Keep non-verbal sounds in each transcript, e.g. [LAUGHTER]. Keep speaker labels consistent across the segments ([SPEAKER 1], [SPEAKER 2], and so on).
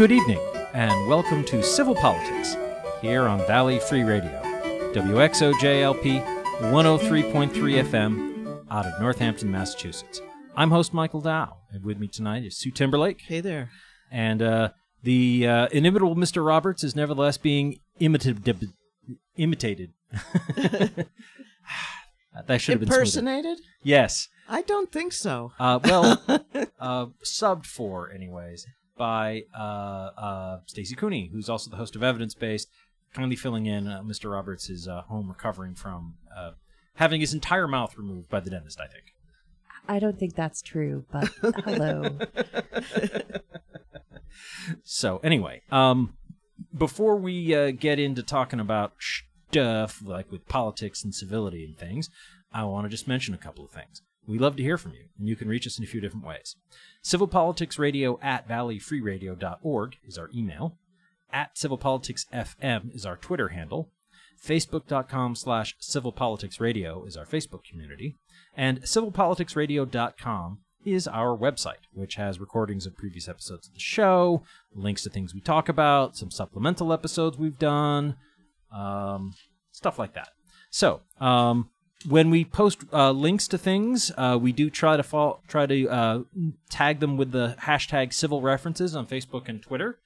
[SPEAKER 1] Good evening, and welcome to Civil Politics here on Valley Free Radio, WXOJLP 103.3 FM out of Northampton, Massachusetts. I'm host Michael Dow, and with me tonight is Sue Timberlake.
[SPEAKER 2] Hey there.
[SPEAKER 1] And uh, the uh, inimitable Mr. Roberts is nevertheless being imitated. imitated. [LAUGHS] that should have been smoother.
[SPEAKER 2] Impersonated?
[SPEAKER 1] Yes.
[SPEAKER 2] I don't think so.
[SPEAKER 1] Uh, well, [LAUGHS] uh, subbed for, anyways, by uh, uh, Stacey Cooney, who's also the host of Evidence Based, kindly filling in. Uh, Mr. Roberts is uh, home recovering from uh, having his entire mouth removed by the dentist, I think.
[SPEAKER 3] I don't think that's true, but [LAUGHS] hello.
[SPEAKER 1] So, anyway, um, before we uh, get into talking about stuff like with politics and civility and things, I want to just mention a couple of things. We love to hear from you, and you can reach us in a few different ways. Civilpoliticsradio Politics Radio at valleyfreeradio.org is our email. At civilpoliticsfm is our Twitter handle. Facebook.com slash Civil Politics Radio is our Facebook community. And civilpoliticsradio.com is our website, which has recordings of previous episodes of the show, links to things we talk about, some supplemental episodes we've done, um, stuff like that. So, um, when we post uh, links to things, uh, we do try to fall, try to uh, tag them with the hashtag civil references on Facebook and Twitter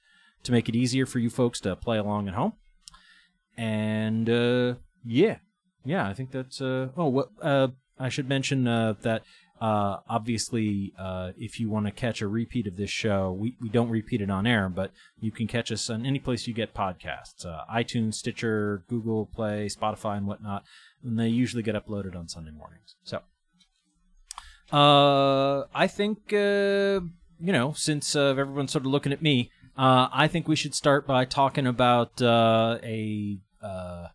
[SPEAKER 1] to make it easier for you folks to play along at home. And uh, yeah, yeah, I think that's. Uh, oh, what uh, I should mention that obviously, if you want to catch a repeat of this show, we, we don't repeat it on air, but you can catch us on any place you get podcasts iTunes, Stitcher, Google Play, Spotify, and whatnot. And they usually get uploaded on Sunday mornings. So, uh, I think, uh, you know, since uh, everyone's sort of looking at me, uh, I think we should start by talking about uh, a. Uh,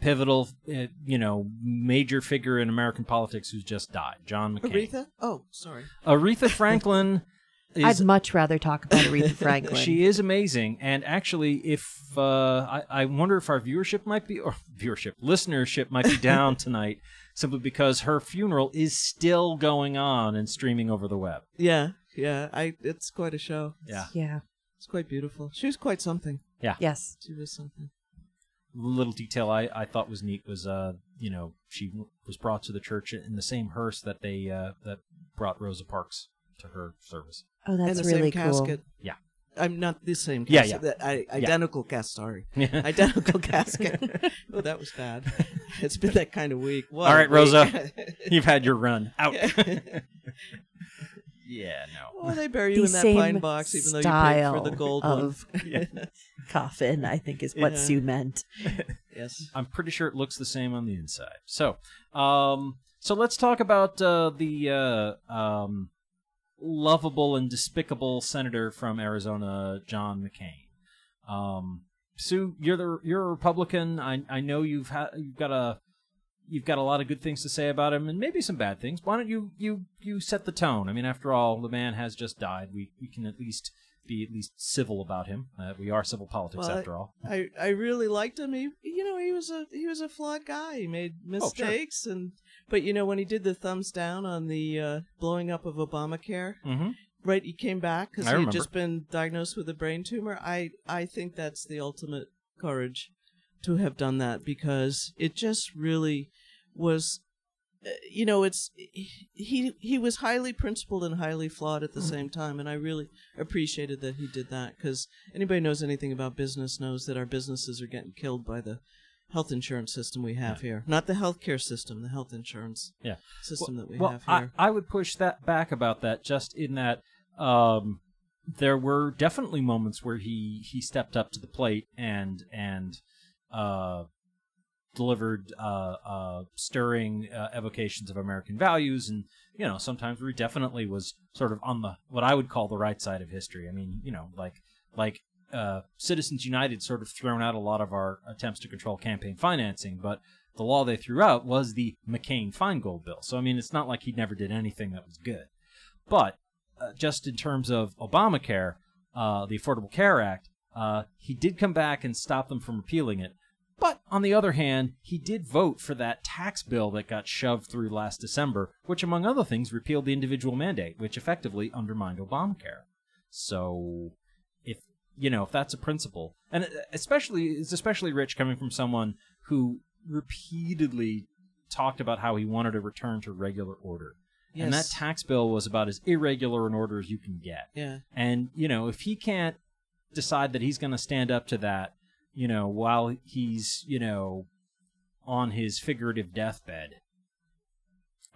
[SPEAKER 1] pivotal, uh, you know, major figure in American politics who's just died, John McCain.
[SPEAKER 2] Aretha? Oh, sorry.
[SPEAKER 1] Aretha Franklin [LAUGHS] is
[SPEAKER 3] I'd much rather talk about Aretha [LAUGHS] Franklin.
[SPEAKER 1] she is amazing, and actually, if uh, I, I wonder if our viewership might be or viewership listenership might be down [LAUGHS] tonight, simply because her funeral is still going on and streaming over the web.
[SPEAKER 2] Yeah, yeah. I. It's quite a show.
[SPEAKER 1] Yeah,
[SPEAKER 3] yeah.
[SPEAKER 2] It's quite beautiful. She was quite something.
[SPEAKER 3] Yeah, yes.
[SPEAKER 2] She was something.
[SPEAKER 1] little detail I, I thought was neat was uh you know she was brought to the church in the same hearse that they uh that brought Rosa Parks to her service.
[SPEAKER 3] Oh, that's
[SPEAKER 2] and the
[SPEAKER 3] really
[SPEAKER 2] same
[SPEAKER 3] cool.
[SPEAKER 2] casket.
[SPEAKER 1] Yeah.
[SPEAKER 2] I'm not the same
[SPEAKER 1] Yeah,
[SPEAKER 2] casket.
[SPEAKER 1] yeah.
[SPEAKER 2] that- I, identical cast. Sorry. [LAUGHS]
[SPEAKER 1] Yeah.
[SPEAKER 2] Identical casket. [LAUGHS] oh, that was bad. [LAUGHS] It's been that kind of week. What
[SPEAKER 1] All
[SPEAKER 2] a
[SPEAKER 1] right,
[SPEAKER 2] week.
[SPEAKER 1] Rosa. You've had your run out. yeah, no.
[SPEAKER 2] Oh, they bury you
[SPEAKER 3] The
[SPEAKER 2] in that
[SPEAKER 3] same
[SPEAKER 2] pine box, even though you paid for the
[SPEAKER 3] style
[SPEAKER 2] gold
[SPEAKER 3] of
[SPEAKER 2] one.
[SPEAKER 3] coffin, I think, is what
[SPEAKER 2] Yeah.
[SPEAKER 3] Sue meant.
[SPEAKER 2] yes.
[SPEAKER 1] I'm pretty sure it looks the same on the inside. So, um, so let's talk about uh, the uh, um, lovable and despicable senator from Arizona, John McCain. Um, Sue, you're the you're a Republican. I I know you've had you've got a you've got a lot of good things to say about him, and maybe some bad things. Why don't you you you set the tone? I mean, after all, the man has just died. We we can at least be at least civil about him. Uh, we are civil politics
[SPEAKER 2] Well,
[SPEAKER 1] after all.
[SPEAKER 2] I, I really liked him. He you know he was a he was a flawed guy. He made
[SPEAKER 1] Oh, sure.
[SPEAKER 2] mistakes and but you know when he did the thumbs down on the uh, blowing up of Obamacare,
[SPEAKER 1] Mm-hmm.
[SPEAKER 2] right? He came back because he had just been diagnosed with a brain tumor. I I think that's the ultimate courage to have done that because it just really was. uh, You know, it's he he was highly principled and highly flawed at the same time, and I really appreciated that he did that because anybody knows anything about business knows that our businesses are getting killed by the health insurance system we have here, not the healthcare system, the health insurance
[SPEAKER 1] Yeah.
[SPEAKER 2] system that we
[SPEAKER 1] well,
[SPEAKER 2] have
[SPEAKER 1] I,
[SPEAKER 2] here.
[SPEAKER 1] I would push that back about that just in that um, there were definitely moments where he he stepped up to the plate and and uh, delivered uh, uh, stirring uh, evocations of American values, and you know sometimes he definitely was sort of on the what I would call the right side of history. I mean, you know, like like uh, Citizens United sort of thrown out a lot of our attempts to control campaign financing, but the law they threw out was the McCain Feingold bill. So I mean, it's not like he never did anything that was good. But uh, just in terms of Obamacare, uh, the Affordable Care Act, uh, he did come back and stop them from repealing it. But on the other hand, he did vote for that tax bill that got shoved through last December, which, among other things, repealed the individual mandate, which effectively undermined Obamacare. So you know, if that's a principle, and uh, especially it's especially rich coming from someone who repeatedly talked about how he wanted to return to regular order. And that tax bill was about as irregular an order as you can get.
[SPEAKER 2] Yeah.
[SPEAKER 1] And, you know, if he can't decide that he's going to stand up to that, you know, while he's, you know, on his figurative deathbed,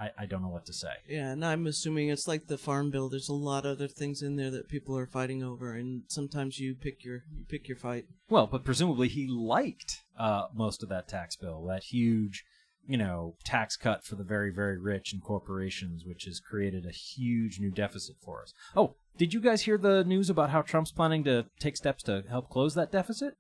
[SPEAKER 1] I, I don't know what to say.
[SPEAKER 2] Yeah, and I'm assuming it's like the farm bill. There's a lot of other things in there that people are fighting over, and sometimes you pick your you pick your fight.
[SPEAKER 1] Well, but presumably he liked uh, most of that tax bill, that huge, you know, tax cut for the very, very rich and corporations, which has created a huge new deficit for us. Oh, did you guys hear the news about how Trump's planning to take steps to help close that deficit?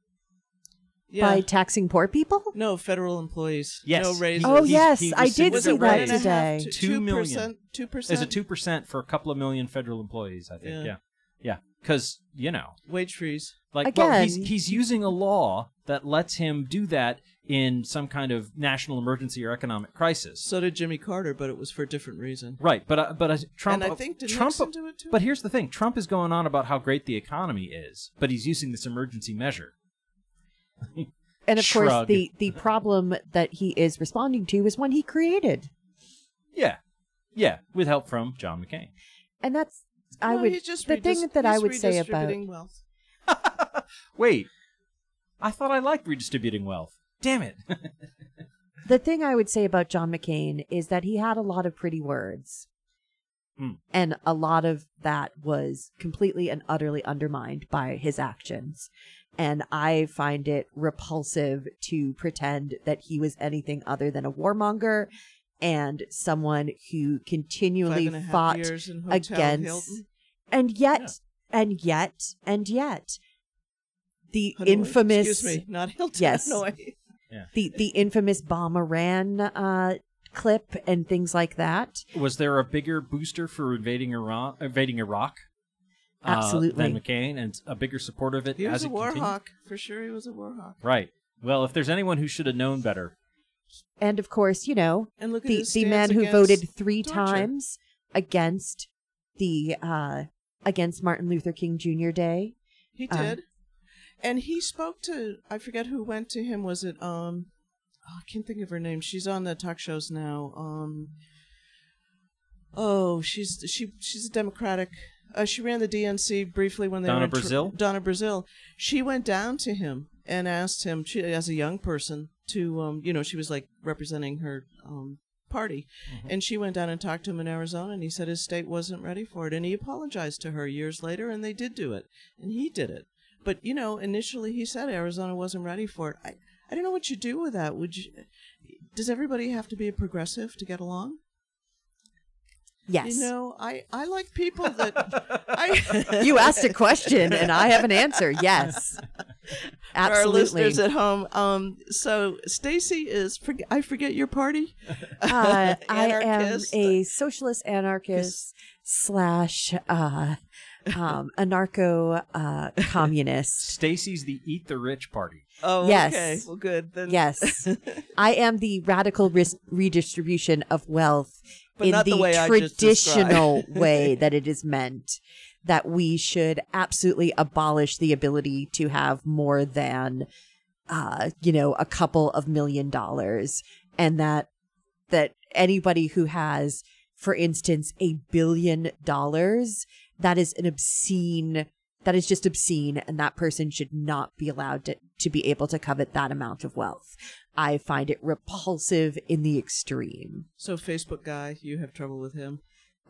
[SPEAKER 2] Yeah.
[SPEAKER 3] By taxing poor people?
[SPEAKER 2] no federal employees.
[SPEAKER 1] Yes.
[SPEAKER 2] No raises.
[SPEAKER 3] Oh,
[SPEAKER 1] He's-
[SPEAKER 3] yes,
[SPEAKER 1] he
[SPEAKER 3] I did see
[SPEAKER 2] it
[SPEAKER 3] that
[SPEAKER 2] and a half
[SPEAKER 3] today.
[SPEAKER 2] to-
[SPEAKER 1] Two million.
[SPEAKER 2] percent. Two
[SPEAKER 1] There's
[SPEAKER 2] percent.
[SPEAKER 1] a two percent for a couple of million federal employees, I think.
[SPEAKER 2] Yeah.
[SPEAKER 1] Yeah, yeah, because you know,
[SPEAKER 2] wage freeze.
[SPEAKER 1] like, well, he's he's using a law that lets him do that in some kind of national emergency or economic crisis.
[SPEAKER 2] So did Jimmy Carter, but it was for a different reason.
[SPEAKER 1] Right, but uh, but uh, Trump.
[SPEAKER 2] And I think did
[SPEAKER 1] Trump.
[SPEAKER 2] Nixon do it too?
[SPEAKER 1] But here's the thing: Trump is going on about how great the economy is, but he's using this emergency measure. [LAUGHS]
[SPEAKER 3] And of
[SPEAKER 1] Shrug.
[SPEAKER 3] course, the, the problem that he is responding to is one he created.
[SPEAKER 1] Yeah, yeah, with help from John McCain.
[SPEAKER 3] And that's, I
[SPEAKER 2] No,
[SPEAKER 3] would,
[SPEAKER 2] he's just
[SPEAKER 3] the thing
[SPEAKER 2] redis-
[SPEAKER 3] that I
[SPEAKER 2] he's
[SPEAKER 3] would say about,
[SPEAKER 2] redistributing wealth. [LAUGHS]
[SPEAKER 1] Wait, I thought I liked redistributing wealth. Damn it! [LAUGHS]
[SPEAKER 3] the thing I would say about John McCain is that he had a lot of pretty words.
[SPEAKER 1] Hmm.
[SPEAKER 3] And a lot of that was completely and utterly undermined by his actions. And I find it repulsive to pretend that he was anything other than a warmonger and someone who continually
[SPEAKER 2] and
[SPEAKER 3] fought
[SPEAKER 2] years in Hotel
[SPEAKER 3] against
[SPEAKER 2] Hilton.
[SPEAKER 3] and yet
[SPEAKER 1] Yeah.
[SPEAKER 3] and yet and yet the
[SPEAKER 2] Hanoi.
[SPEAKER 3] infamous
[SPEAKER 2] Excuse me, not Hilton.
[SPEAKER 3] Yes.
[SPEAKER 2] Hanoi. [LAUGHS]
[SPEAKER 3] the the infamous bomb Iran uh clip and things like that.
[SPEAKER 1] Was there a bigger booster for invading Iran, invading Iraq? Uh,
[SPEAKER 3] Absolutely.
[SPEAKER 1] than McCain, and a bigger supporter of it
[SPEAKER 2] He
[SPEAKER 1] as
[SPEAKER 2] was a
[SPEAKER 1] it
[SPEAKER 2] war hawk for sure. He was a war hawk.
[SPEAKER 1] Right. Well, if there's anyone who should have known better,
[SPEAKER 3] And of course, you know,
[SPEAKER 2] And look at
[SPEAKER 3] the the man who voted 3
[SPEAKER 2] torture.
[SPEAKER 3] times against the uh against Martin Luther King Jr. Day.
[SPEAKER 2] He
[SPEAKER 3] Um,
[SPEAKER 2] did. and he spoke to I forget who went to him. Was it um oh, I can't think of her name. She's on the talk shows now. Um Oh, she's she she's a Democratic. Uh, she ran the DNC briefly when they
[SPEAKER 1] Donna
[SPEAKER 2] were in tr-
[SPEAKER 1] Brazile?
[SPEAKER 2] Donna Brazile. She went down to him and asked him, she, as a young person, to um, you know, she was like representing her um party, and she went down and talked to him in Arizona, and he said his state wasn't ready for it, and he apologized to her years later, and they did do it, and he did it. But you know, initially he said Arizona wasn't ready for it. I I don't know what you do with that. Would you? Does everybody have to be a progressive to get along?
[SPEAKER 3] Yes.
[SPEAKER 2] You know, I I like people that I. [LAUGHS]
[SPEAKER 3] you asked a question and I have an answer. Yes. [LAUGHS]
[SPEAKER 2] For our
[SPEAKER 3] Absolutely.
[SPEAKER 2] listeners at home, um, so Stacy is. Forget, I forget your party.
[SPEAKER 3] Uh, [LAUGHS] I am a socialist anarchist slash uh, um, anarcho uh, communist.
[SPEAKER 1] Stacy's the Eat the Rich party.
[SPEAKER 2] Oh,
[SPEAKER 3] Yes.
[SPEAKER 2] okay. Well, good. Then
[SPEAKER 3] Yes, I am the radical ris- redistribution of wealth
[SPEAKER 2] But
[SPEAKER 3] in
[SPEAKER 2] not the way
[SPEAKER 3] traditional [LAUGHS] way that it is meant. That we should absolutely abolish the ability to have more than, uh, you know, a couple of million dollars, and that that anybody who has, for instance, a billion dollars, that is an obscene. That is just obscene, and that person should not be allowed to, to be able to covet that amount of wealth. I find it repulsive in the extreme.
[SPEAKER 2] So Facebook guy, you have trouble with him.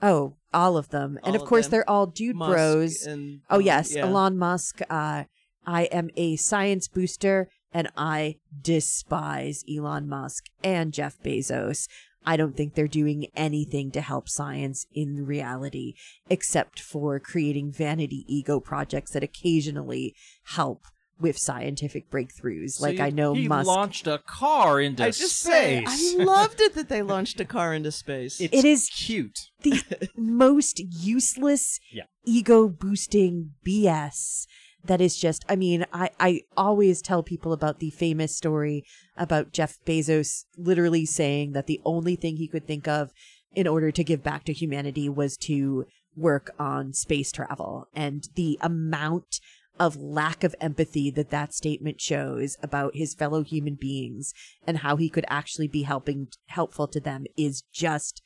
[SPEAKER 3] Oh, all of them. and of
[SPEAKER 2] of
[SPEAKER 3] course,
[SPEAKER 2] them.
[SPEAKER 3] they're all dude
[SPEAKER 2] Musk
[SPEAKER 3] bros.
[SPEAKER 2] and
[SPEAKER 3] oh,
[SPEAKER 2] um,
[SPEAKER 3] yes.
[SPEAKER 2] yeah.
[SPEAKER 3] Elon Musk. Uh, I am a science booster and I despise Elon Musk and Jeff Bezos. I don't think they're doing anything to help science in reality except for creating vanity ego projects that occasionally help with scientific breakthroughs.
[SPEAKER 2] So
[SPEAKER 3] like
[SPEAKER 2] you-
[SPEAKER 3] I know
[SPEAKER 1] he
[SPEAKER 3] Musk.
[SPEAKER 1] launched a car into
[SPEAKER 2] I just say. I [LAUGHS] loved it that they launched a car into space.
[SPEAKER 1] it's
[SPEAKER 3] It is-
[SPEAKER 1] cute.
[SPEAKER 3] the [LAUGHS] most useless
[SPEAKER 1] Yeah.
[SPEAKER 3] ego boosting BS that is just I mean I I always tell people about the famous story about Jeff Bezos literally saying that the only thing he could think of in order to give back to humanity was to work on space travel. And the amount of lack of empathy that that statement shows about his fellow human beings and how he could actually be helping helpful to them is just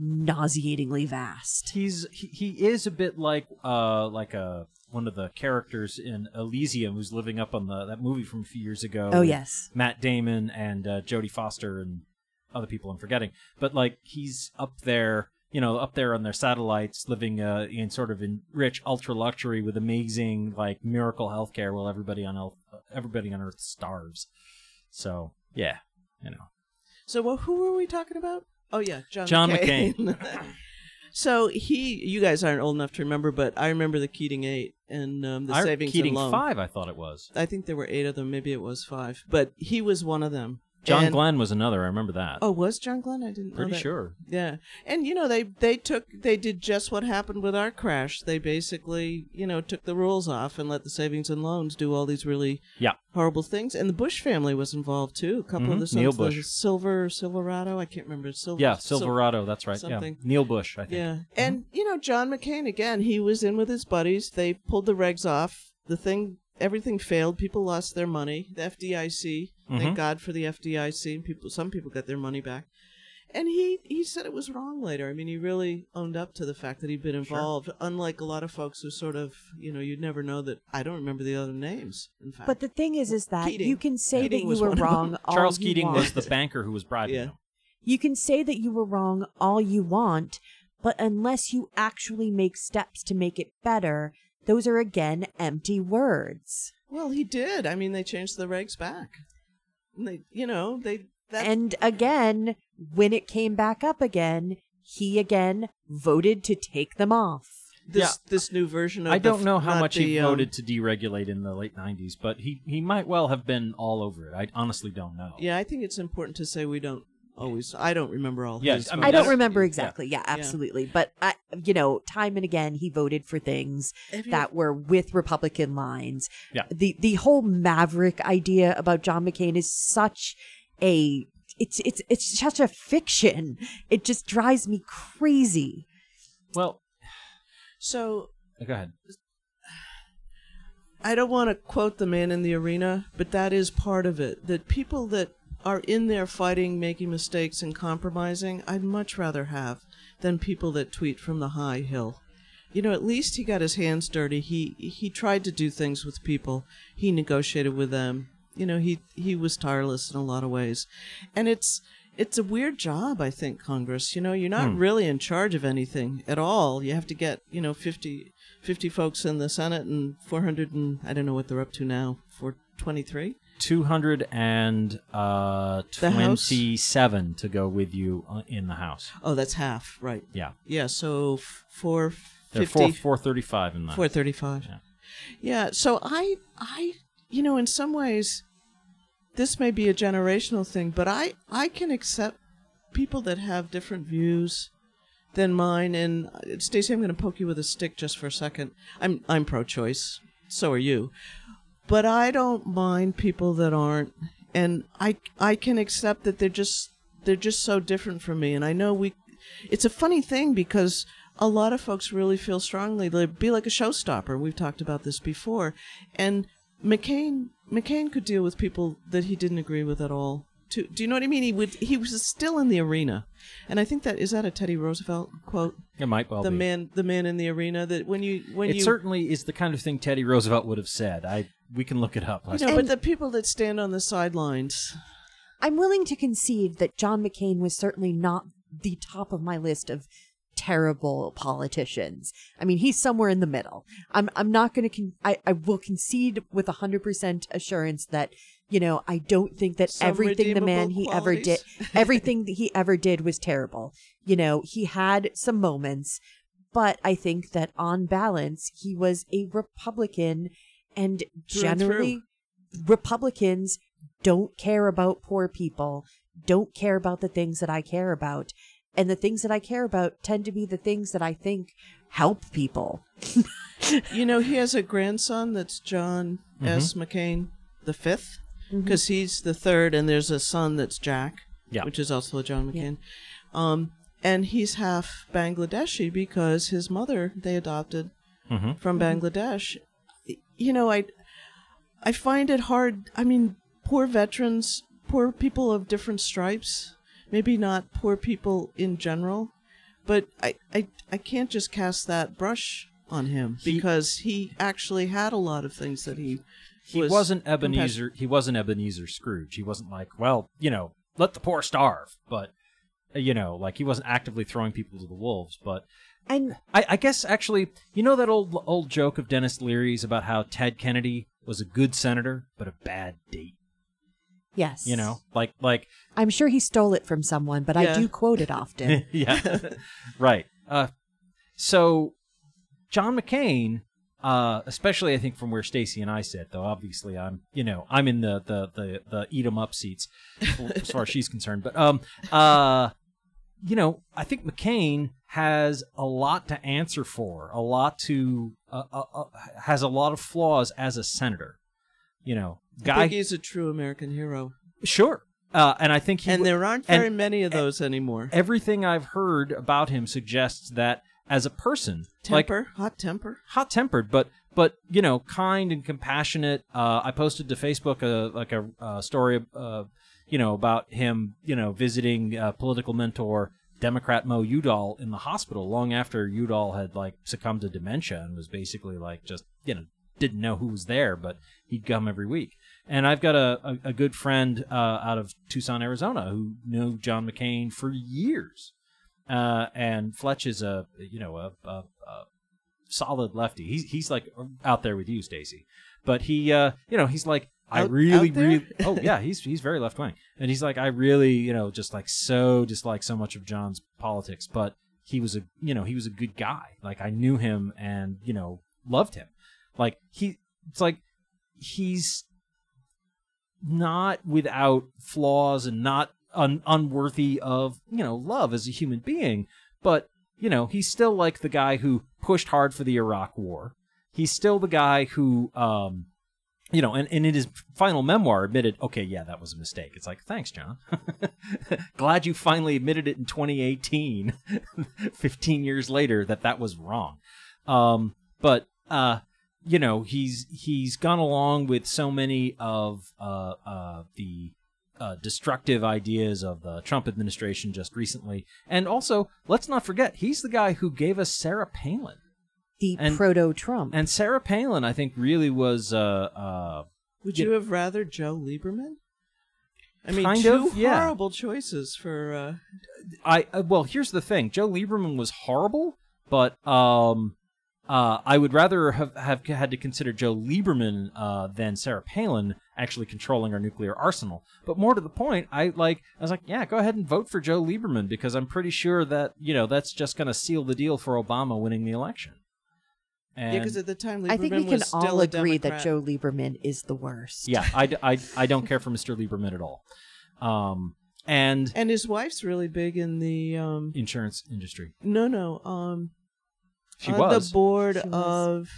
[SPEAKER 3] nauseatingly vast.
[SPEAKER 1] He's he, he is a bit like uh like a one of the characters in Elysium who's living up on the that movie from a few years ago.
[SPEAKER 3] Oh yes.
[SPEAKER 1] Matt Damon and uh, Jodie Foster and other people I'm forgetting. But like he's up there, you know, up there on their satellites, living uh, in sort of in rich ultra luxury with amazing like miracle healthcare, while everybody on Earth, everybody on Earth starves. So yeah, you know,
[SPEAKER 2] So well, who were we talking about? Oh yeah, John,
[SPEAKER 1] John
[SPEAKER 2] McCain. [LAUGHS] so he, you guys aren't old enough to remember, but I remember the Keating Eight and um, the
[SPEAKER 1] I-
[SPEAKER 2] savings
[SPEAKER 1] Keating
[SPEAKER 2] and loan.
[SPEAKER 1] Five, I thought it was.
[SPEAKER 2] I think there were eight of them. Maybe it was five, but he was one of them.
[SPEAKER 1] John
[SPEAKER 2] And-
[SPEAKER 1] Glenn was another. I remember that.
[SPEAKER 2] Oh, was John Glenn? I didn't know
[SPEAKER 1] pretty sure.
[SPEAKER 2] Yeah, and you know they they took they did just what happened with our crash. They basically you know took the rules off and let the savings and loans do all these really
[SPEAKER 1] Yeah.
[SPEAKER 2] horrible things. And the Bush family was involved too. A couple
[SPEAKER 1] Mhm,
[SPEAKER 2] of the sons,
[SPEAKER 1] Neil Bush.
[SPEAKER 2] Silver Silverado. I can't remember Silver.
[SPEAKER 1] Yeah,
[SPEAKER 2] Sil-
[SPEAKER 1] Silverado. that's right.
[SPEAKER 2] something.
[SPEAKER 1] Yeah, Neil Bush. I think.
[SPEAKER 2] Yeah, and you know John McCain again. He was in with his buddies. They pulled the regs off. The thing, everything failed. People lost their money. The FDIC.
[SPEAKER 1] Mhm.
[SPEAKER 2] Thank God for the FDIC. And people, some people got their money back. And he he said it was wrong later. I mean, he really owned up to the fact that he'd been involved. Unlike a lot of folks who sort of, you know, you'd never know that. I don't remember the other names. In fact,
[SPEAKER 3] But the thing is, is that
[SPEAKER 2] Keating.
[SPEAKER 3] you can say
[SPEAKER 2] Keating
[SPEAKER 3] that you were
[SPEAKER 2] one of them.
[SPEAKER 3] wrong. all
[SPEAKER 1] Charles
[SPEAKER 3] you
[SPEAKER 1] Keating
[SPEAKER 3] want.
[SPEAKER 1] was the banker who was bribing
[SPEAKER 2] Yeah.
[SPEAKER 1] him.
[SPEAKER 3] You can say that you were wrong all you want, but unless you actually make steps to make it better, those are again empty words.
[SPEAKER 2] well, he did. I mean, they changed the regs back. And they, you know, they. That's,
[SPEAKER 3] And again, when it came back up again, he again voted to take them off.
[SPEAKER 2] this this new version of
[SPEAKER 1] I don't
[SPEAKER 2] f-
[SPEAKER 1] know how
[SPEAKER 2] not
[SPEAKER 1] much he
[SPEAKER 2] the, um,
[SPEAKER 1] voted to deregulate in the late '90s, but he he might well have been all over it. I honestly don't know.
[SPEAKER 2] Yeah, I think it's important to say we don't always. I don't remember all.
[SPEAKER 1] Yes,
[SPEAKER 2] his
[SPEAKER 1] I mean,
[SPEAKER 3] I don't remember exactly. Yeah, absolutely. But I, you know, time and again, he voted for things
[SPEAKER 2] you-
[SPEAKER 3] that were with Republican lines.
[SPEAKER 1] Yeah.
[SPEAKER 3] The the whole maverick idea about John McCain is such a it's it's it's such a fiction. It just drives me crazy.
[SPEAKER 1] Well,
[SPEAKER 2] So uh,
[SPEAKER 1] go ahead.
[SPEAKER 2] I don't want to quote the man in the arena, but that is part of it. That people that are in there fighting, making mistakes, and compromising, I'd much rather have than people that tweet from the high hill. You know, at least he got his hands dirty. He he tried to do things with people. He negotiated with them. You know, he he was tireless in a lot of ways, and it's it's a weird job. I think Congress. You know, you're not
[SPEAKER 1] Hmm.
[SPEAKER 2] really in charge of anything at all. You have to get you know 50, 50 folks in the Senate and four hundred and I don't know what they're up to now. Four twenty three.
[SPEAKER 1] Two hundred and uh,
[SPEAKER 2] The House?
[SPEAKER 1] twenty-seven to go with you uh, in the House.
[SPEAKER 2] Oh, that's half, right?
[SPEAKER 1] Yeah,
[SPEAKER 2] Yeah. So f- four
[SPEAKER 1] four four thirty-five in the.
[SPEAKER 2] Four thirty-five.
[SPEAKER 1] Yeah.
[SPEAKER 2] Yeah. So I, I, you know, in some ways, this may be a generational thing, but I, I can accept people that have different views than mine. And uh, Stacey, I'm going to poke you with a stick just for a second. I'm, I'm pro-choice. So are you. But I don't mind people that aren't, and I, I can accept that they're just, they're just so different from me. And I know we, it's a funny thing because a lot of folks really feel strongly they'd be like a showstopper. We've talked about this before, and McCain McCain could deal with people that he didn't agree with at all. To, do you know what I mean? He would. He was still in the arena, and I think that is that a Teddy Roosevelt quote.
[SPEAKER 1] It might well
[SPEAKER 2] the
[SPEAKER 1] be.
[SPEAKER 2] man, the man in the arena. That when you when
[SPEAKER 1] it
[SPEAKER 2] you
[SPEAKER 1] certainly is the kind of thing Teddy Roosevelt would have said. I we can look it up. I
[SPEAKER 2] you know, but the people that stand on the sidelines.
[SPEAKER 3] I'm willing to concede that John McCain was certainly not the top of my list of terrible politicians. I mean, he's somewhere in the middle. I'm I'm not going to con- I I will concede with 100% assurance that you know, I don't think that
[SPEAKER 2] Some
[SPEAKER 3] everything the man he ever did [LAUGHS] everything that he ever did was terrible. You know, he had some moments, but I think that on balance, he was a Republican and
[SPEAKER 2] Through and
[SPEAKER 3] generally Republicans don't care about poor people, don't care about the things that I care about. And the things that I care about tend to be the things that I think help people. [LAUGHS]
[SPEAKER 2] You know, he has a grandson that's John S. Mm-hmm. McCain the fifth, because he's the third, and there's a son that's Jack,
[SPEAKER 1] Yeah.
[SPEAKER 2] which is also a John McCain. Um, and he's half Bangladeshi because his mother they adopted
[SPEAKER 1] Mhm.
[SPEAKER 2] from Bangladesh. you know, I I find it hard. I mean, poor veterans, poor people of different stripes, maybe not poor people in general, but I I, I can't just cast that brush on him
[SPEAKER 1] He-
[SPEAKER 2] because he actually had a lot of things that he
[SPEAKER 1] he
[SPEAKER 2] was
[SPEAKER 1] wasn't
[SPEAKER 2] compassion-
[SPEAKER 1] Ebenezer. He wasn't Ebenezer Scrooge. He wasn't like, well, you know, let the poor starve. But uh, you know, like he wasn't actively throwing people to the wolves. But
[SPEAKER 3] And
[SPEAKER 1] I, I guess actually, you know that old old joke of Denis Leary's about how Ted Kennedy was a good senator but a bad date.
[SPEAKER 3] yes,
[SPEAKER 1] You know, like like
[SPEAKER 3] I'm sure he stole it from someone, but I do quote it often. [LAUGHS]
[SPEAKER 1] yeah, [LAUGHS] right. Uh, so John McCain, uh, especially I think from where Stacy and I sit, though obviously I'm, you know, I'm in the the the, the eat 'em up seats [LAUGHS] as far as she's concerned. But um, uh, you know, I think McCain has a lot to answer for, a lot to uh, uh, uh, has a lot of flaws as a senator. You know, guy,
[SPEAKER 2] he's a true American hero,
[SPEAKER 1] sure. Uh, and I think he
[SPEAKER 2] and there aren't
[SPEAKER 1] and-
[SPEAKER 2] very many of those anymore.
[SPEAKER 1] everything I've heard about him suggests that as a person, like
[SPEAKER 2] Temper, hot temper.
[SPEAKER 1] hot tempered, but but you know, kind and compassionate. Uh, I posted to Facebook a like a, uh story, uh, you know, about him, you know, visiting uh, political mentor Democrat Mo Udall in the hospital long after Udall had like succumbed to dementia and was basically like just you know didn't know who was there, but he'd come every week. And I've got a, a, a good friend uh, out of Tucson, Arizona, who knew John McCain for years. Uh, and Fletch is a you know a, a, a solid lefty. He's he's like out there with you, Stacy. But he uh you know, he's like I
[SPEAKER 2] Out-
[SPEAKER 1] really
[SPEAKER 2] out
[SPEAKER 1] really Oh [LAUGHS] yeah, he's he's very left wing. And he's like I really, you know, just like so dislike so much of John's politics, but he was a you know, he was a good guy. Like I knew him and, you know, loved him. Like he it's like he's not without flaws and not un- unworthy of you know love as a human being. But you know he's still like the guy who pushed hard for the iraq war. He's still the guy who um you know and, and in his final memoir admitted okay yeah that was a mistake. It's like thanks john. [LAUGHS] Glad you finally admitted it in 2018 [LAUGHS] 15 years later that that was wrong. Um but uh you know he's he's gone along with so many of uh, uh, the uh, destructive ideas of the Trump administration just recently, and also let's not forget he's the guy who gave us Sarah Palin,
[SPEAKER 3] the
[SPEAKER 1] And-
[SPEAKER 3] proto Trump.
[SPEAKER 1] and Sarah Palin I think really was uh, uh,
[SPEAKER 2] Would
[SPEAKER 1] You-
[SPEAKER 2] you have rather Joe Lieberman? I mean,
[SPEAKER 1] Kind
[SPEAKER 2] two
[SPEAKER 1] of, yeah.
[SPEAKER 2] horrible choices for. Uh,
[SPEAKER 1] I uh, well here's the thing Joe Lieberman was horrible, but um. Uh, I would rather have, have had to consider Joe Lieberman uh, than Sarah Palin actually controlling our nuclear arsenal. But more to the point, I like I was like, yeah, go ahead and vote for Joe Lieberman because I'm pretty sure that you know that's just going to seal the deal for Obama winning the election. And
[SPEAKER 2] yeah, because at the time Lieberman
[SPEAKER 3] I think we can all agree that Joe Lieberman is the worst.
[SPEAKER 1] yeah, I, I, I don't care for [LAUGHS] Mr. Lieberman at all. Um, and
[SPEAKER 2] and his wife's really big in the um.
[SPEAKER 1] insurance industry,
[SPEAKER 2] No, no. Um,
[SPEAKER 1] she
[SPEAKER 2] on
[SPEAKER 1] was.
[SPEAKER 2] the board
[SPEAKER 3] She was.
[SPEAKER 2] of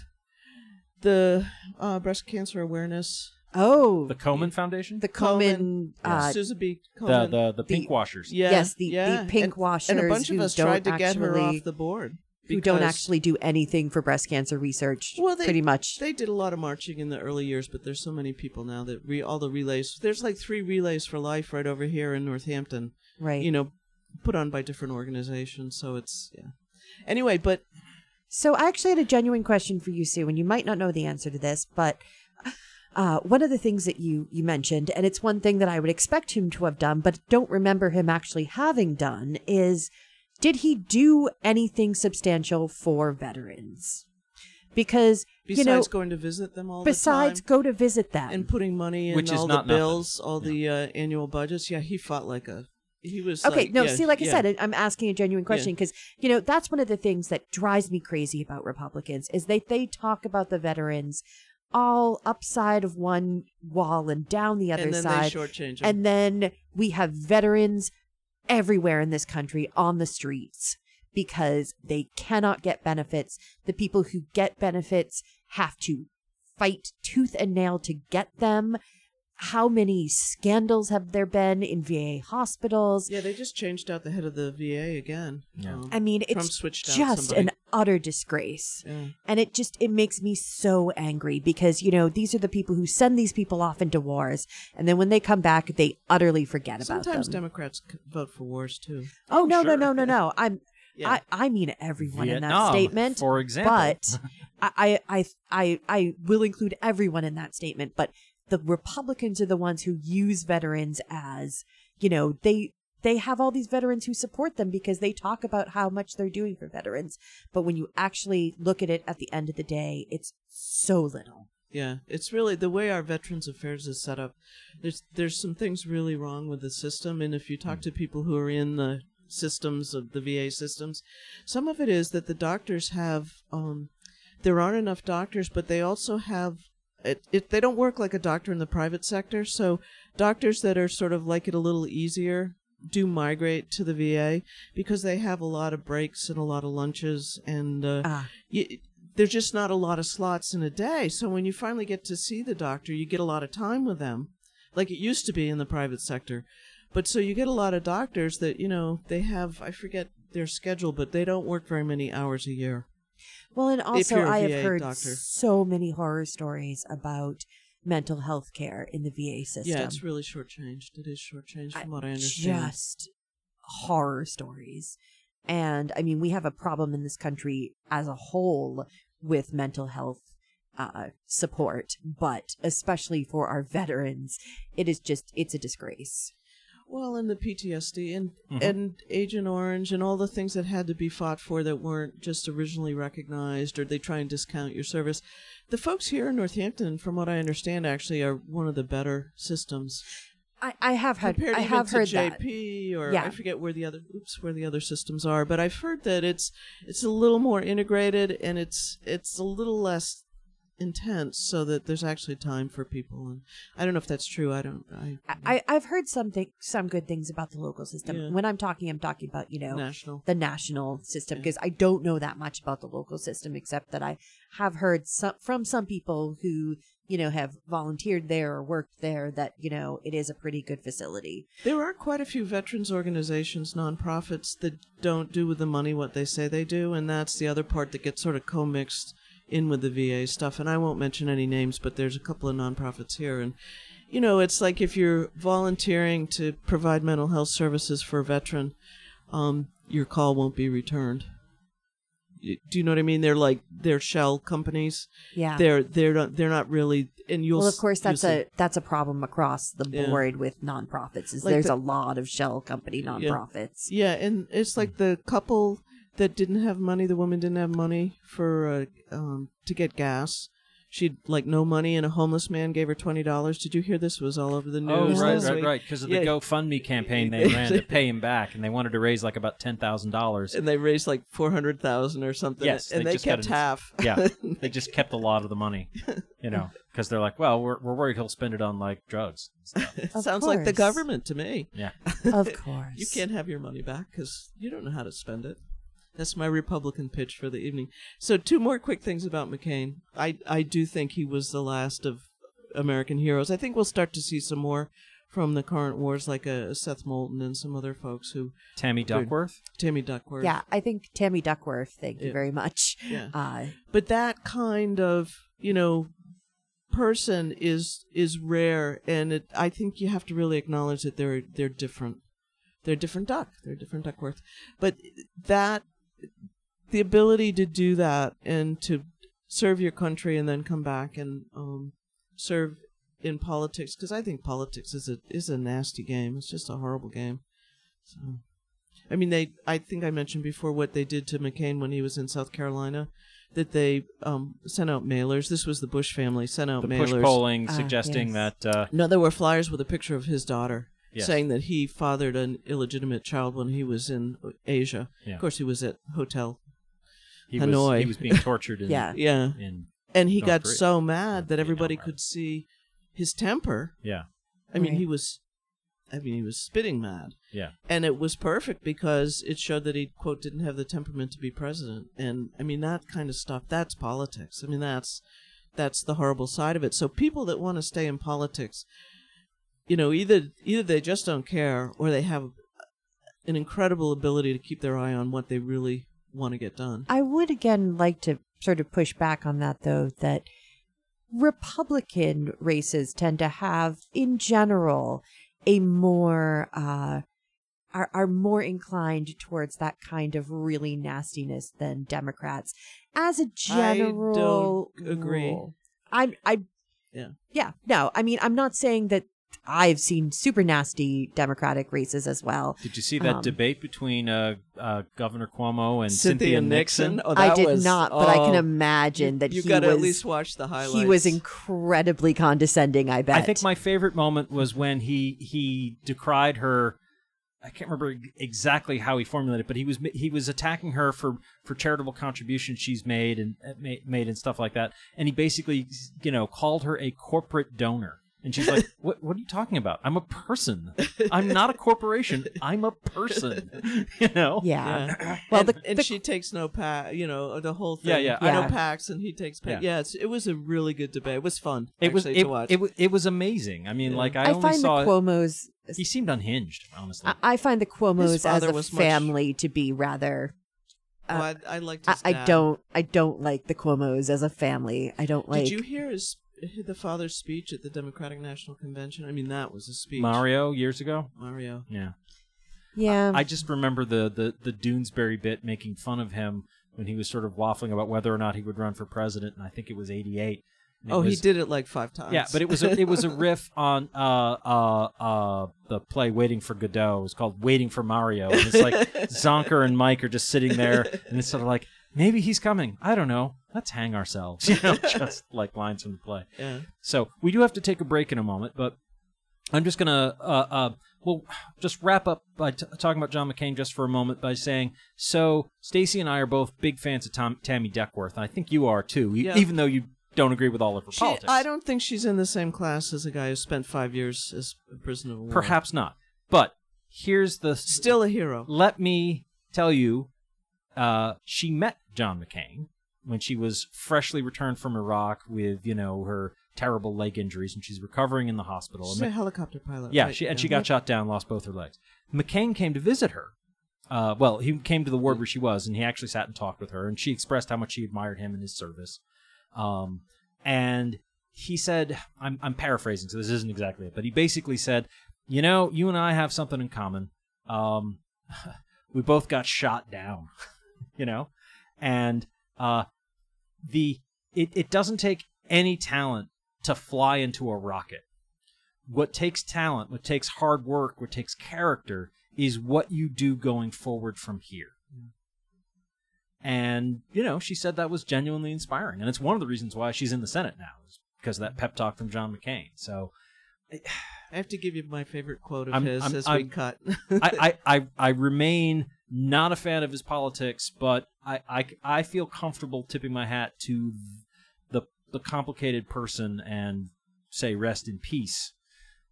[SPEAKER 2] the uh, breast cancer awareness.
[SPEAKER 3] Oh,
[SPEAKER 1] the Komen Foundation,
[SPEAKER 3] the
[SPEAKER 2] Komen,
[SPEAKER 3] Komen. Uh,
[SPEAKER 2] Susan B.
[SPEAKER 1] the
[SPEAKER 2] Komen.
[SPEAKER 1] the, the
[SPEAKER 3] the-
[SPEAKER 1] pink washers.
[SPEAKER 2] yeah,
[SPEAKER 3] yes, the- the pink
[SPEAKER 2] and,
[SPEAKER 3] washers
[SPEAKER 2] and a bunch of
[SPEAKER 3] who
[SPEAKER 2] us tried to get her off the board.
[SPEAKER 3] who don't actually do anything for breast cancer research.
[SPEAKER 2] Well, they-
[SPEAKER 3] pretty much.
[SPEAKER 2] They did a lot of marching in the early years, but there's so many people now that re- all the relays. There's like three relays for life right over here in Northampton.
[SPEAKER 3] right.
[SPEAKER 2] You know, put on by different organizations. So it's yeah. Anyway, but
[SPEAKER 3] So I actually had a genuine question for you, Sue, and you might not know the answer to this, but uh, one of the things that you you mentioned, and it's one thing that I would expect him to have done, but don't remember him actually having done, is did he do anything substantial for veterans? Because
[SPEAKER 2] besides
[SPEAKER 3] you know,
[SPEAKER 2] going to visit them all
[SPEAKER 3] besides
[SPEAKER 2] the time
[SPEAKER 3] go to visit them,
[SPEAKER 2] and putting money in
[SPEAKER 1] Which is
[SPEAKER 2] all
[SPEAKER 1] not
[SPEAKER 2] the
[SPEAKER 1] nothing.
[SPEAKER 2] bills, all the uh, annual budgets, yeah, he fought like a. He was
[SPEAKER 3] Okay,
[SPEAKER 2] like-
[SPEAKER 3] no,
[SPEAKER 2] yeah,
[SPEAKER 3] see, like I said, I'm asking a genuine question because, you know, that's one of the things that drives me crazy about Republicans is they, they talk about the veterans all upside of one wall and down the other
[SPEAKER 2] and then
[SPEAKER 3] side.
[SPEAKER 2] they shortchange him.
[SPEAKER 3] And then we have veterans everywhere in this country on the streets because they cannot get benefits. The people who get benefits have to fight tooth and nail to get them. How many scandals have there been in VA hospitals?
[SPEAKER 2] yeah, they just changed out the head of the VA again.
[SPEAKER 1] Yeah.
[SPEAKER 2] Um,
[SPEAKER 3] I mean,
[SPEAKER 2] Trump
[SPEAKER 3] it's
[SPEAKER 2] switched out
[SPEAKER 3] just
[SPEAKER 2] somebody.
[SPEAKER 3] an utter disgrace.
[SPEAKER 2] Yeah.
[SPEAKER 3] And it just it makes me so angry because you know these are the people who send these people off into wars, and then when they come back, they utterly forget about them.
[SPEAKER 2] Sometimes. Democrats vote for wars too.
[SPEAKER 3] oh no
[SPEAKER 1] sure.
[SPEAKER 3] no no no no! [LAUGHS] I'm
[SPEAKER 2] Yeah.
[SPEAKER 3] I I mean everyone in that statement,
[SPEAKER 1] for example.
[SPEAKER 3] but [LAUGHS] I, I I I I will include everyone in that statement. But the Republicans are the ones who use veterans as you know they they have all these veterans who support them because they talk about how much they're doing for veterans. But when you actually look at it at the end of the day, it's so little.
[SPEAKER 2] Yeah, it's really the way our Veterans Affairs is set up. There's there's some things really wrong with the system, and if you talk to people who are in the systems of the VA systems, some of it is that the doctors have um, there aren't enough doctors, but they also have it, it. They don't work like a doctor in the private sector, so doctors that are sort of like it a little easier do migrate to the VA because they have a lot of breaks and a lot of lunches and uh,
[SPEAKER 3] Ah.
[SPEAKER 2] you, there's just not a lot of slots in a day. So when you finally get to see the doctor, you get a lot of time with them, like it used to be in the private sector. But so you get a lot of doctors that, you know, they have, I forget their schedule, but they don't work very many hours a year.
[SPEAKER 3] Well, and also I have heard
[SPEAKER 2] doctor.
[SPEAKER 3] so many horror stories about mental health care in the VA system.
[SPEAKER 2] Yeah, it's really shortchanged. It is shortchanged from what I understand.
[SPEAKER 3] Just horror stories. And I mean, we have a problem in this country as a whole with mental health uh, support, but especially for our veterans, it is just, it's a disgrace.
[SPEAKER 2] Well, and the PTSD and
[SPEAKER 1] Mhm.
[SPEAKER 2] and Agent Orange and all the things that had to be fought for that weren't just originally recognized, or they try and discount your service. The folks here in Northampton, from what I understand, actually are one of the better systems.
[SPEAKER 3] I, I have had,
[SPEAKER 2] Compared
[SPEAKER 3] I have
[SPEAKER 2] to
[SPEAKER 3] heard that.
[SPEAKER 2] JP or
[SPEAKER 3] Yeah.
[SPEAKER 2] I forget where the other oops where the other systems are, but I've heard that it's it's a little more integrated and it's it's a little less intense, so that there's actually time for people. And I don't know if that's true. I don't. I,
[SPEAKER 3] I, I've heard something, some good things about the local system.
[SPEAKER 2] Yeah.
[SPEAKER 3] When I'm talking, I'm talking about, you know,
[SPEAKER 2] national.
[SPEAKER 3] the national system
[SPEAKER 2] Yeah.
[SPEAKER 3] because I don't know that much about the local system except that I have heard some from some people who you know have volunteered there or worked there that you know it is a pretty good facility.
[SPEAKER 2] There are quite a few veterans organizations, nonprofits that don't do with the money what they say they do, and that's the other part that gets sort of co-mixed in with the VA stuff. And I won't mention any names, but there's a couple of nonprofits here, and you know, it's like if you're volunteering to provide mental health services for a veteran, um, your call won't be returned. Do you know what I mean? They're like they're shell companies.
[SPEAKER 3] Yeah.
[SPEAKER 2] They're they're not they're not really. And you'll
[SPEAKER 3] well, of course, that's
[SPEAKER 2] see-
[SPEAKER 3] a that's a problem across the
[SPEAKER 2] Yeah.
[SPEAKER 3] board with nonprofits. Is
[SPEAKER 2] Like
[SPEAKER 3] there's
[SPEAKER 2] the-
[SPEAKER 3] a lot of shell company nonprofits.
[SPEAKER 2] Yeah, and it's like the couple that didn't have money. The woman didn't have money for uh, um, to get gas. She'd like no money, and a homeless man gave her twenty dollars. Did you hear this? It was all over the news.
[SPEAKER 1] Oh,
[SPEAKER 2] news.
[SPEAKER 1] right, right,
[SPEAKER 2] week.
[SPEAKER 1] right. Because of the
[SPEAKER 2] Yeah.
[SPEAKER 1] GoFundMe campaign they [LAUGHS] ran to pay him back, and they wanted to raise like about ten thousand dollars.
[SPEAKER 2] And they raised like four hundred thousand or something.
[SPEAKER 1] Yes,
[SPEAKER 2] and
[SPEAKER 1] they
[SPEAKER 2] they,
[SPEAKER 1] just
[SPEAKER 2] kept
[SPEAKER 1] it-
[SPEAKER 2] half. [LAUGHS]
[SPEAKER 1] Yeah, [LAUGHS] they just kept a lot of the money, you know, because they're like, well, we're we're worried he'll spend it on like drugs.
[SPEAKER 3] Of
[SPEAKER 2] Sounds like the government to me.
[SPEAKER 1] Yeah,
[SPEAKER 3] Of course,
[SPEAKER 2] You can't have your money back because you don't know how to spend it. That's my Republican pitch for the evening. So, two more quick things about McCain. I I do think he was the last of American heroes. I think we'll start to see some more from the current wars, like a, Seth Moulton and some other folks who
[SPEAKER 1] Tammy Duckworth.
[SPEAKER 2] Tammy Duckworth.
[SPEAKER 3] Yeah, I think Tammy Duckworth. Thank you
[SPEAKER 2] Yeah.
[SPEAKER 3] very much.
[SPEAKER 2] Yeah. [LAUGHS]
[SPEAKER 3] Uh,
[SPEAKER 2] but that kind of you know person is is rare, and it, I think you have to really acknowledge that they're they're different. They're different duck. They're different Duckworth, but that the ability to do that and to serve your country and then come back and um, serve in politics because I think politics is a is a nasty game. It's just a horrible game. So, I mean, they. I think I mentioned before what they did to McCain when he was in South Carolina. That they um, sent out mailers. This was the Bush family sent out
[SPEAKER 1] The
[SPEAKER 2] mailers.
[SPEAKER 1] push polling
[SPEAKER 3] Ah,
[SPEAKER 1] suggesting
[SPEAKER 3] yes.
[SPEAKER 1] that uh,
[SPEAKER 2] No, there were flyers with a picture of his daughter,
[SPEAKER 1] Yes.
[SPEAKER 2] saying that he fathered an illegitimate child when he was in Asia.
[SPEAKER 1] Yeah.
[SPEAKER 2] Of course, he was at hotel.
[SPEAKER 1] he
[SPEAKER 2] Hanoi.
[SPEAKER 1] was he was being tortured. [LAUGHS] In,
[SPEAKER 3] Yeah.
[SPEAKER 2] Yeah,
[SPEAKER 1] in
[SPEAKER 2] and he
[SPEAKER 1] North
[SPEAKER 2] got
[SPEAKER 1] Korea.
[SPEAKER 2] so mad that everybody could see his temper.
[SPEAKER 1] yeah,
[SPEAKER 2] I mean,
[SPEAKER 3] Right.
[SPEAKER 2] he was, I mean, he was spitting mad,
[SPEAKER 1] yeah.
[SPEAKER 2] and it was perfect because it showed that he quote didn't have the temperament to be president. And I mean, that kind of stuff. That's politics. I mean, that's that's the horrible side of it. So people that want to stay in politics, you know, either either they just don't care or they have an incredible ability to keep their eye on what they really want to get done.
[SPEAKER 3] I would again like to sort of push back on that, though, that Republican races tend to have, in general, a more uh, are are more inclined towards that kind of really nastiness than Democrats. As a general I
[SPEAKER 2] don't agree.
[SPEAKER 3] rule. I I
[SPEAKER 2] Yeah.
[SPEAKER 3] yeah no I mean I'm not saying that I've seen super nasty Democratic races as well.
[SPEAKER 1] Did you see that
[SPEAKER 3] Um,
[SPEAKER 1] debate between uh, uh, Governor Cuomo and
[SPEAKER 2] Cynthia, Nixon. Oh,
[SPEAKER 3] I did
[SPEAKER 2] was-
[SPEAKER 3] not, but I can
[SPEAKER 2] oh,
[SPEAKER 3] imagine that
[SPEAKER 2] you
[SPEAKER 3] he
[SPEAKER 2] got to
[SPEAKER 3] was
[SPEAKER 2] at least watch the highlights.
[SPEAKER 3] he was incredibly condescending. I bet.
[SPEAKER 1] I think my favorite moment was when he he decried her. I can't remember exactly how he formulated, it, but he was he was attacking her for for charitable contributions she's made and uh, made and stuff like that. And he basically, you know, called her a corporate donor. And she's like, "What? What are you talking about? I'm a person. I'm not a corporation. I'm a person. [LAUGHS] You know?
[SPEAKER 3] yeah.
[SPEAKER 2] Yeah.
[SPEAKER 3] Well,
[SPEAKER 2] and,
[SPEAKER 3] the-
[SPEAKER 2] and
[SPEAKER 3] the-
[SPEAKER 2] she takes no PAC, you know, the whole thing.
[SPEAKER 1] Yeah, yeah.
[SPEAKER 2] I know
[SPEAKER 3] Yeah.
[SPEAKER 2] PACs, and he takes PAC.
[SPEAKER 1] Yeah.
[SPEAKER 2] Yeah, it's, it was a really good debate. It was fun.
[SPEAKER 1] It was
[SPEAKER 2] actually,
[SPEAKER 1] it,
[SPEAKER 2] to watch.
[SPEAKER 1] it, was it was amazing. I mean,
[SPEAKER 2] Yeah.
[SPEAKER 1] like I, only saw
[SPEAKER 3] I,
[SPEAKER 1] only
[SPEAKER 3] find the
[SPEAKER 1] saw it.
[SPEAKER 3] Cuomo's.
[SPEAKER 1] He seemed unhinged, honestly.
[SPEAKER 3] I, I find the Cuomo's as a
[SPEAKER 2] was much-
[SPEAKER 3] family to be rather.
[SPEAKER 2] oh,
[SPEAKER 3] uh,
[SPEAKER 2] I, I liked
[SPEAKER 3] I,
[SPEAKER 2] his
[SPEAKER 3] I
[SPEAKER 2] dad.
[SPEAKER 3] don't. I don't like the Cuomo's as a family. I don't like.
[SPEAKER 2] Did you hear his the father's speech at the Democratic National Convention? I mean, that was a speech.
[SPEAKER 1] Mario years ago.
[SPEAKER 2] Mario.
[SPEAKER 1] Yeah.
[SPEAKER 3] yeah.
[SPEAKER 1] I just remember the, the the Doonesbury bit making fun of him when he was sort of waffling about whether or not he would run for president, and I think it was '88.
[SPEAKER 2] Oh, he did it like five times.
[SPEAKER 1] Yeah, but it was a, it was a [LAUGHS] riff on uh uh uh the play Waiting for Godot. It was called Waiting for Mario, and it's like [LAUGHS] Zonker and Mike are just sitting there, and it's sort of like maybe he's coming. I don't know. Let's hang ourselves, you [LAUGHS] know, just like lines from the play.
[SPEAKER 2] yeah.
[SPEAKER 1] So we do have to take a break in a moment, but I'm just gonna uh, uh, well just wrap up by t- talking about John McCain just for a moment by saying so Stacy and I are both big fans of Tom- Tammy Duckworth, and I think you are too,
[SPEAKER 2] Yeah.
[SPEAKER 1] even though you don't agree with all of her
[SPEAKER 2] She,
[SPEAKER 1] politics.
[SPEAKER 2] I don't think she's in the same class as a guy who spent five years as a prisoner of war.
[SPEAKER 1] Perhaps not, but here's the
[SPEAKER 2] Still a hero.
[SPEAKER 1] let me tell you, uh, she met John McCain when she was freshly returned from Iraq with you know her terrible leg injuries, and she's recovering in the hospital.
[SPEAKER 2] She's
[SPEAKER 1] And
[SPEAKER 2] a helicopter pilot.
[SPEAKER 1] Yeah,
[SPEAKER 2] right?
[SPEAKER 1] she, and she got shot down, lost both her legs. McCain came to visit her. Uh, well, he came to the ward where she was, and he actually sat and talked with her, and she expressed how much she admired him and his service. Um, and he said, I'm, I'm paraphrasing, so this isn't exactly it, but he basically said, you know, you and I have something in common. Um, [LAUGHS] we both got shot down, [LAUGHS] you know, and uh, the it, it doesn't take any talent to fly into a rocket what takes talent, what takes hard work, what takes character is what you do going forward from here. And, you know, she said that was genuinely inspiring. And it's one of the reasons why she's in the Senate now, is because of that pep talk from John McCain. So
[SPEAKER 2] I have to give you my favorite quote of
[SPEAKER 1] I'm-
[SPEAKER 2] his
[SPEAKER 1] I'm-
[SPEAKER 2] as we
[SPEAKER 1] I'm-
[SPEAKER 2] cut.
[SPEAKER 1] I, I, I, I remain not a fan of his politics, but I, I, I feel comfortable tipping my hat to the, the complicated person and say rest in peace.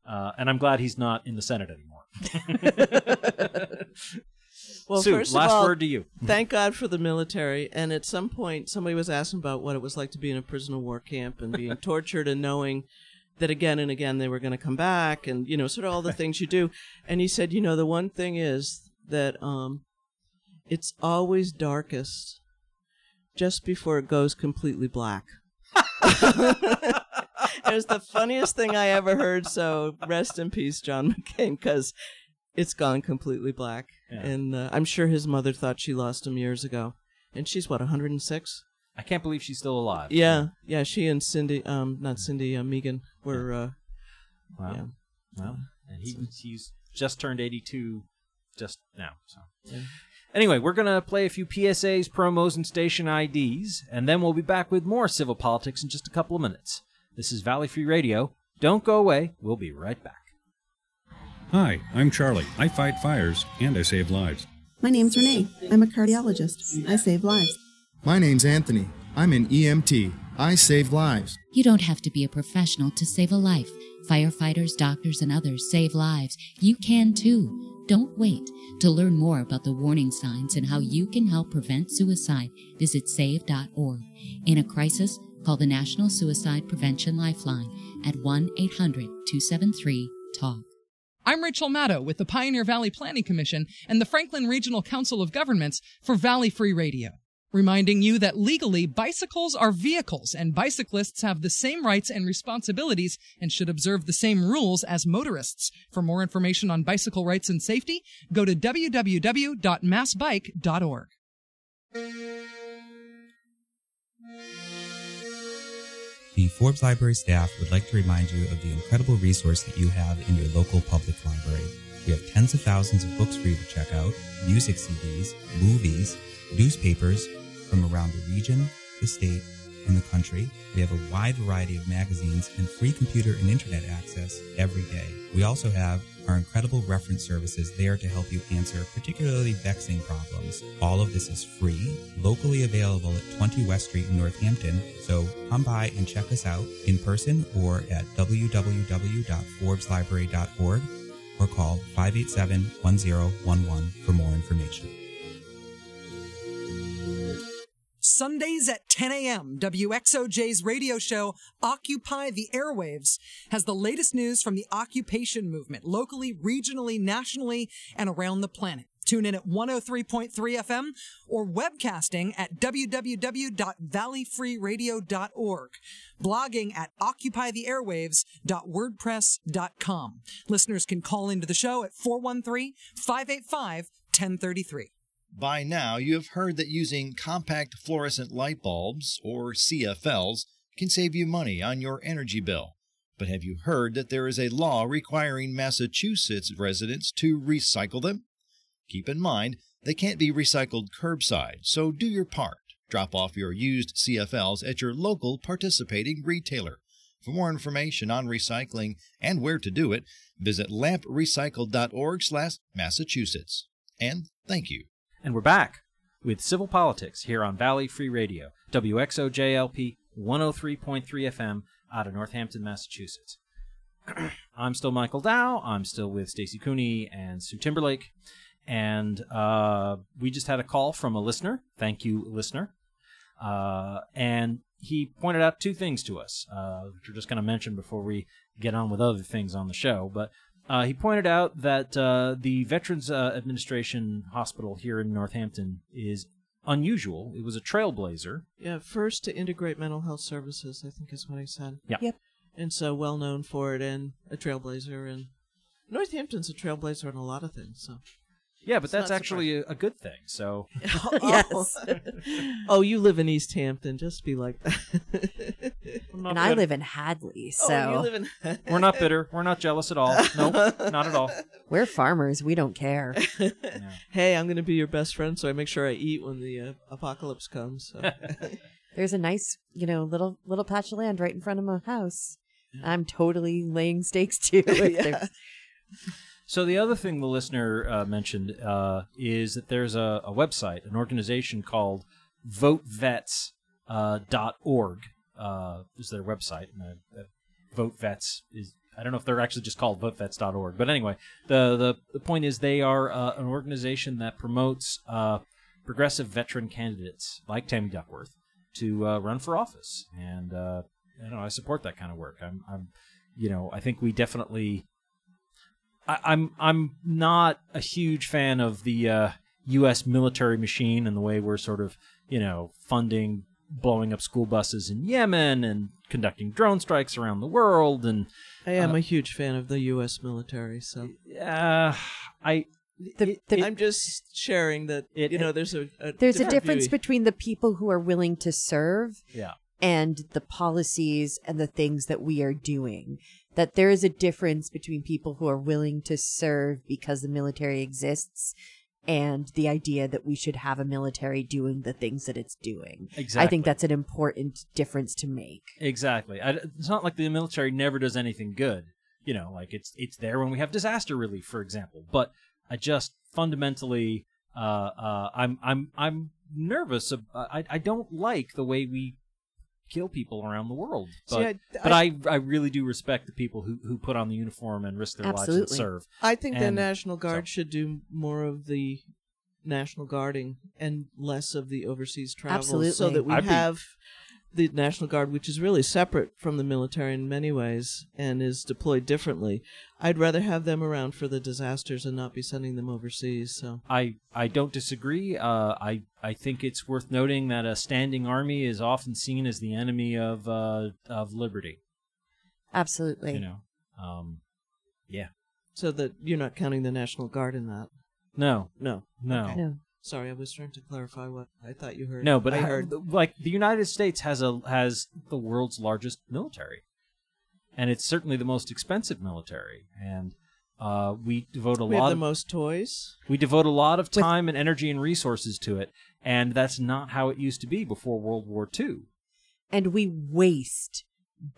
[SPEAKER 1] Uh, and I'm glad he's not in the Senate anymore. [LAUGHS]
[SPEAKER 2] well,
[SPEAKER 1] Sue,
[SPEAKER 2] first
[SPEAKER 1] last
[SPEAKER 2] all,
[SPEAKER 1] word to you.
[SPEAKER 2] thank God for the military. And at some point, somebody was asking about what it was like to be in a prison of war camp and being [LAUGHS] tortured and knowing that again and again they were going to come back and, you know, sort of all the things you do. And he said, you know, the one thing is that um, it's always darkest just before it goes completely black. [LAUGHS] it was the funniest thing I ever heard. So rest in peace, John McCain, because it's gone completely black.
[SPEAKER 1] Yeah.
[SPEAKER 2] And uh, I'm sure his mother thought she lost him years ago. And she's what 106.
[SPEAKER 1] I can't believe she's still alive.
[SPEAKER 2] Yeah, yeah. She and Cindy, um, not Cindy, uh, Meghan were. Uh,
[SPEAKER 1] Wow.
[SPEAKER 2] yeah.
[SPEAKER 1] Well, and he he's just turned 82 just now. So
[SPEAKER 2] Yeah.
[SPEAKER 1] Anyway, we're gonna play a few PSAs, promos, and station IDs, and then we'll be back with more civil politics in just a couple of minutes. This is Valley Free Radio. Don't go away. We'll be right back.
[SPEAKER 4] Hi, I'm Charlie. I fight fires and I save lives.
[SPEAKER 5] My name's Renee. I'm a cardiologist. I save lives.
[SPEAKER 6] My name's Anthony. I'm an EMT. I save lives.
[SPEAKER 7] You don't have to be a professional to save a life. Firefighters, doctors, and others save lives. You can too. Don't wait. To learn more about the warning signs and how you can help prevent suicide, visit save.org. In a crisis, call the National Suicide Prevention Lifeline at 1 800 273 TALK.
[SPEAKER 8] I'm Rachel Maddow with the Pioneer Valley Planning Commission and the Franklin Regional Council of Governments for Valley Free Radio. Reminding you that legally, bicycles are vehicles and bicyclists have the same rights and responsibilities and should observe the same rules as motorists. For more information on bicycle rights and safety, go to www.massbike.org.
[SPEAKER 9] The Forbes Library staff would like to remind you of the incredible resource that you have in your local public library. We have tens of thousands of books for you to check out, music CDs, movies, newspapers from around the region, the state, and the country. We have a wide variety of magazines and free computer and internet access every day. We also have our incredible reference services there to help you answer particularly vexing problems. All of this is free, locally available at 20 West Street in Northampton, so come by and check us out in person or at www.forbeslibrary.org or call 587 1011 for more information.
[SPEAKER 10] Sundays at 10 a.m., WXOJ's radio show Occupy the Airwaves has the latest news from the occupation movement locally, regionally, nationally, and around the planet. Tune in at 103.3 FM or webcasting at www.valleyfreeradio.org. Blogging at occupytheairwaves.wordpress.com. Listeners can call into the show at 413 585 1033.
[SPEAKER 11] By now, you have heard that using compact fluorescent light bulbs, or CFLs, can save you money on your energy bill. But have you heard that there is a law requiring Massachusetts residents to recycle them? Keep in mind, they can't be recycled curbside, so do your part. Drop off your used CFLs at your local participating retailer. For more information on recycling and where to do it, visit lamprecycle.org/massachusetts. And thank you.
[SPEAKER 1] And we're back with Civil Politics here on Valley Free Radio, WXOJLP 103.3 FM out of Northampton, Massachusetts. [CLEARS THROAT] I'm still Michael Dow. I'm still with Stacey Cooney and Sue Timberlake. And uh, we just had a call from a listener. Thank you, listener. Uh, and he pointed out two things to us, uh, which we're just going to mention before we get on with other things on the show. But uh, he pointed out that uh, the Veterans uh, Administration Hospital here in Northampton is unusual. It was a trailblazer.
[SPEAKER 2] Yeah, first to integrate mental health services, I think is what he said.
[SPEAKER 1] Yeah.
[SPEAKER 3] Yep.
[SPEAKER 2] And so well known for it and a trailblazer and Northampton's a trailblazer in a lot of things, so
[SPEAKER 1] Yeah, but
[SPEAKER 2] It's
[SPEAKER 1] that's actually a, a good thing. So [LAUGHS] [LAUGHS]
[SPEAKER 3] Yes. [LAUGHS]
[SPEAKER 2] oh, you live in East Hampton, just be like that.
[SPEAKER 3] and I live in Hadley, so
[SPEAKER 2] Oh, you live in
[SPEAKER 1] we're not bitter. We're not jealous at all. Nope, not at all.
[SPEAKER 3] we're farmers. We don't care.
[SPEAKER 2] Hey, I'm going to be your best friend, so I make sure I eat when the uh, apocalypse comes. So.
[SPEAKER 3] There's a nice, you know, little little patch of land right in front of my house. I'm totally laying stakes too. if
[SPEAKER 2] Yeah.
[SPEAKER 1] So the other thing the listener uh, mentioned uh, is that there's a, a website, an organization called VoteVets.org. Uh, uh, is their website. And uh, VoteVets is I don't know if they're actually just called VoteVets.org, but anyway, the the, the point is they are uh, an organization that promotes uh, progressive veteran candidates like Tammy Duckworth to run for office, and you know I support that kind of work. I'm, I'm you know I think we definitely I, I'm I'm not a huge fan of the uh, U.S. military machine and the way we're sort of you know funding blowing up school buses in Yemen and conducting drone strikes around the world and
[SPEAKER 2] I am
[SPEAKER 1] uh,
[SPEAKER 2] a huge fan of the U.S. military, so
[SPEAKER 1] uh, I
[SPEAKER 3] The- the-
[SPEAKER 2] I'm just sharing that
[SPEAKER 1] It-
[SPEAKER 2] you know there's a, a
[SPEAKER 3] there's a difference
[SPEAKER 2] view.
[SPEAKER 3] between the people who are willing to serve
[SPEAKER 1] yeah
[SPEAKER 3] and the policies and the things that we are doing. That there is a difference between people who are willing to serve because the military exists and the idea that we should have a military doing the things that it's doing.
[SPEAKER 1] Exactly.
[SPEAKER 3] I think that's an important difference to make.
[SPEAKER 1] Exactly. I, it's not like the military never does anything good. You know, like it's it's there when we have disaster relief, for example. But I just fundamentally, uh, uh, I'm I'm I'm nervous. I I don't like the way we kill people around the world.
[SPEAKER 2] See,
[SPEAKER 1] But
[SPEAKER 2] I-
[SPEAKER 1] but
[SPEAKER 2] I-
[SPEAKER 1] I I really do respect the people who who put on the uniform and risk their lives
[SPEAKER 3] Absolutely.
[SPEAKER 1] and serve.
[SPEAKER 2] I think the National Guard
[SPEAKER 1] so-
[SPEAKER 2] should do more of the national guarding and less of the overseas travel,
[SPEAKER 3] absolutely.
[SPEAKER 2] so that we
[SPEAKER 1] I'd be-
[SPEAKER 2] have the National Guard, which is really separate from the military in many ways and is deployed differently. I'd rather have them around for the disasters and not be sending them overseas. So
[SPEAKER 1] I I don't disagree. Uh, I I think it's worth noting that a standing army is often seen as the enemy of uh, of liberty.
[SPEAKER 3] Absolutely.
[SPEAKER 1] You know, um, yeah.
[SPEAKER 2] so that you're not counting the National Guard in that.
[SPEAKER 1] No,
[SPEAKER 2] No.
[SPEAKER 1] no,
[SPEAKER 2] Okay.
[SPEAKER 3] No.
[SPEAKER 2] Sorry, I was trying to clarify what I thought you heard.
[SPEAKER 1] no. But
[SPEAKER 2] I heard.
[SPEAKER 1] like the United States has a has the world's largest military, and it's certainly the most expensive military. And uh, we devote a
[SPEAKER 2] we
[SPEAKER 1] lot
[SPEAKER 2] have the
[SPEAKER 1] of
[SPEAKER 2] most toys.
[SPEAKER 1] We devote a lot of time and energy and resources to it, and that's not how it used to be before World War II.
[SPEAKER 3] and we waste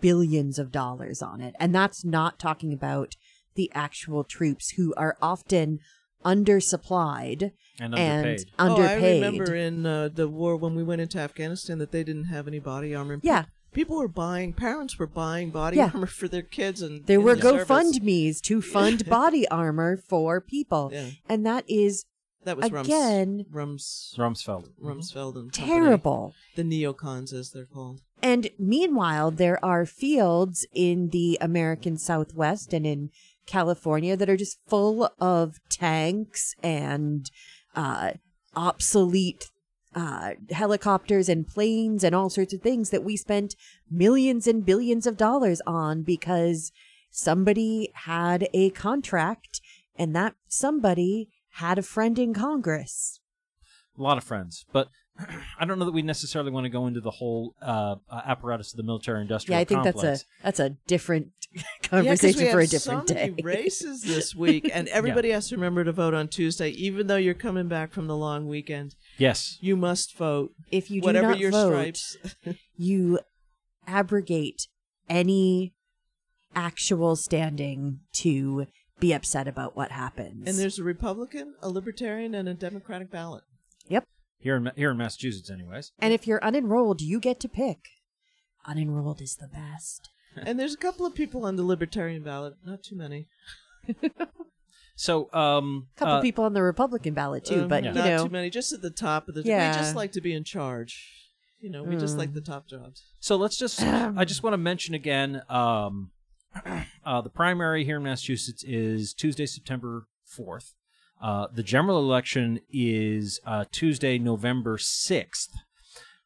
[SPEAKER 3] billions of dollars on it. And that's not talking about the actual troops who are often undersupplied
[SPEAKER 1] And
[SPEAKER 3] and
[SPEAKER 1] underpaid.
[SPEAKER 3] underpaid.
[SPEAKER 2] Oh, I remember in uh, the war when we went into Afghanistan that they didn't have any body armor.
[SPEAKER 3] Yeah.
[SPEAKER 2] People were buying, parents were buying body
[SPEAKER 3] Yeah.
[SPEAKER 2] armor for their kids, and
[SPEAKER 3] there were
[SPEAKER 2] the.
[SPEAKER 3] GoFundMe's to fund [LAUGHS] body armor for people.
[SPEAKER 2] Yeah.
[SPEAKER 3] And that is
[SPEAKER 2] That was Rums,
[SPEAKER 3] again
[SPEAKER 2] Rums,
[SPEAKER 1] Rumsfeld.
[SPEAKER 2] Rumsfeld and company.
[SPEAKER 3] terrible.
[SPEAKER 2] The neocons, as they're called.
[SPEAKER 3] And meanwhile, there are fields in the American Southwest and in California that are just full of tanks and uh, obsolete uh, helicopters and planes and all sorts of things that we spent millions and billions of dollars on because somebody had a contract and that somebody had a friend in Congress.
[SPEAKER 1] A lot of friends, but [CLEARS THROAT] I don't know that we necessarily want to go into the whole uh, apparatus of the military-industrial
[SPEAKER 3] Yeah, I think
[SPEAKER 1] complex.
[SPEAKER 3] that's a that's a different [LAUGHS] conversation
[SPEAKER 2] we
[SPEAKER 3] for a different
[SPEAKER 2] so
[SPEAKER 3] day.
[SPEAKER 2] many races [LAUGHS] this week, and everybody has to remember to vote on Tuesday, even though you're coming back from the long weekend.
[SPEAKER 1] yes.
[SPEAKER 2] You must vote.
[SPEAKER 3] if you do
[SPEAKER 2] whatever
[SPEAKER 3] not
[SPEAKER 2] your
[SPEAKER 3] vote,
[SPEAKER 2] stripes. [LAUGHS]
[SPEAKER 3] you abrogate any actual standing to be upset about what happens.
[SPEAKER 2] and there's a Republican, a Libertarian, and a Democratic ballot.
[SPEAKER 3] yep.
[SPEAKER 1] Here in here in Massachusetts, anyways.
[SPEAKER 3] And if you're unenrolled, you get to pick. Unenrolled is the best.
[SPEAKER 2] And there's a couple of people on the Libertarian ballot, not too many. [LAUGHS]
[SPEAKER 1] So, um,
[SPEAKER 3] A couple
[SPEAKER 1] uh,
[SPEAKER 3] people on the Republican ballot too,
[SPEAKER 2] Um,
[SPEAKER 3] but
[SPEAKER 2] not
[SPEAKER 3] you know,
[SPEAKER 2] too many. Just at the top of the.
[SPEAKER 3] Yeah.
[SPEAKER 2] We just like to be in charge. You know, we just
[SPEAKER 3] Mm.
[SPEAKER 2] like the top jobs.
[SPEAKER 1] So let's just, [CLEARS THROAT] I just want to mention again, um, [CLEARS THROAT] uh, the primary here in Massachusetts is Tuesday, September 4th. Uh, the general election is uh, Tuesday, November 6th.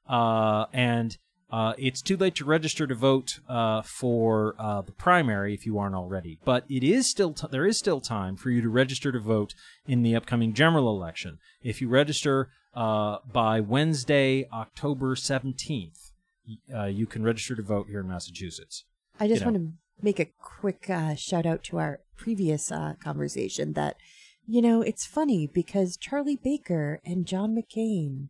[SPEAKER 1] Uh, and uh, it's too late to register to vote uh, for uh, the primary if you aren't already. But it is still t- there is still time for you to register to vote in the upcoming general election. If you register uh, by Wednesday, October 17th, uh, you can register to vote here in Massachusetts.
[SPEAKER 3] I just
[SPEAKER 1] you know.
[SPEAKER 3] want to make a quick uh, shout out to our previous uh, conversation that, you know, it's funny because Charlie Baker and John McCain,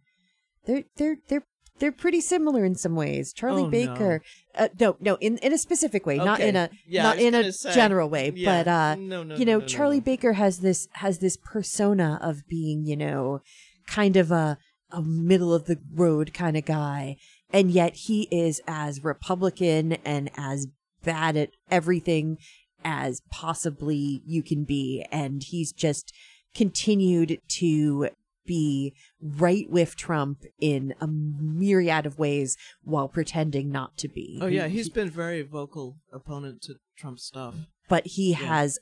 [SPEAKER 3] they're they're they're they're pretty similar in some ways. Charlie
[SPEAKER 2] Oh,
[SPEAKER 3] Baker, uh, no, no, in in a specific way, not in a
[SPEAKER 2] Yeah,
[SPEAKER 3] not in a
[SPEAKER 2] say,
[SPEAKER 3] general way,
[SPEAKER 2] yeah,
[SPEAKER 3] but uh,
[SPEAKER 2] no, no,
[SPEAKER 3] you know,
[SPEAKER 2] no, no,
[SPEAKER 3] Charlie
[SPEAKER 2] no.
[SPEAKER 3] Baker has this has this persona of being, you know, kind of a a middle of the road kind of guy, and yet he is as Republican and as bad at everything as possibly you can be, and he's just continued to be right with Trump in a myriad of ways while pretending not to be.
[SPEAKER 2] Oh yeah, he's been very vocal opponent to Trump stuff.
[SPEAKER 3] but he has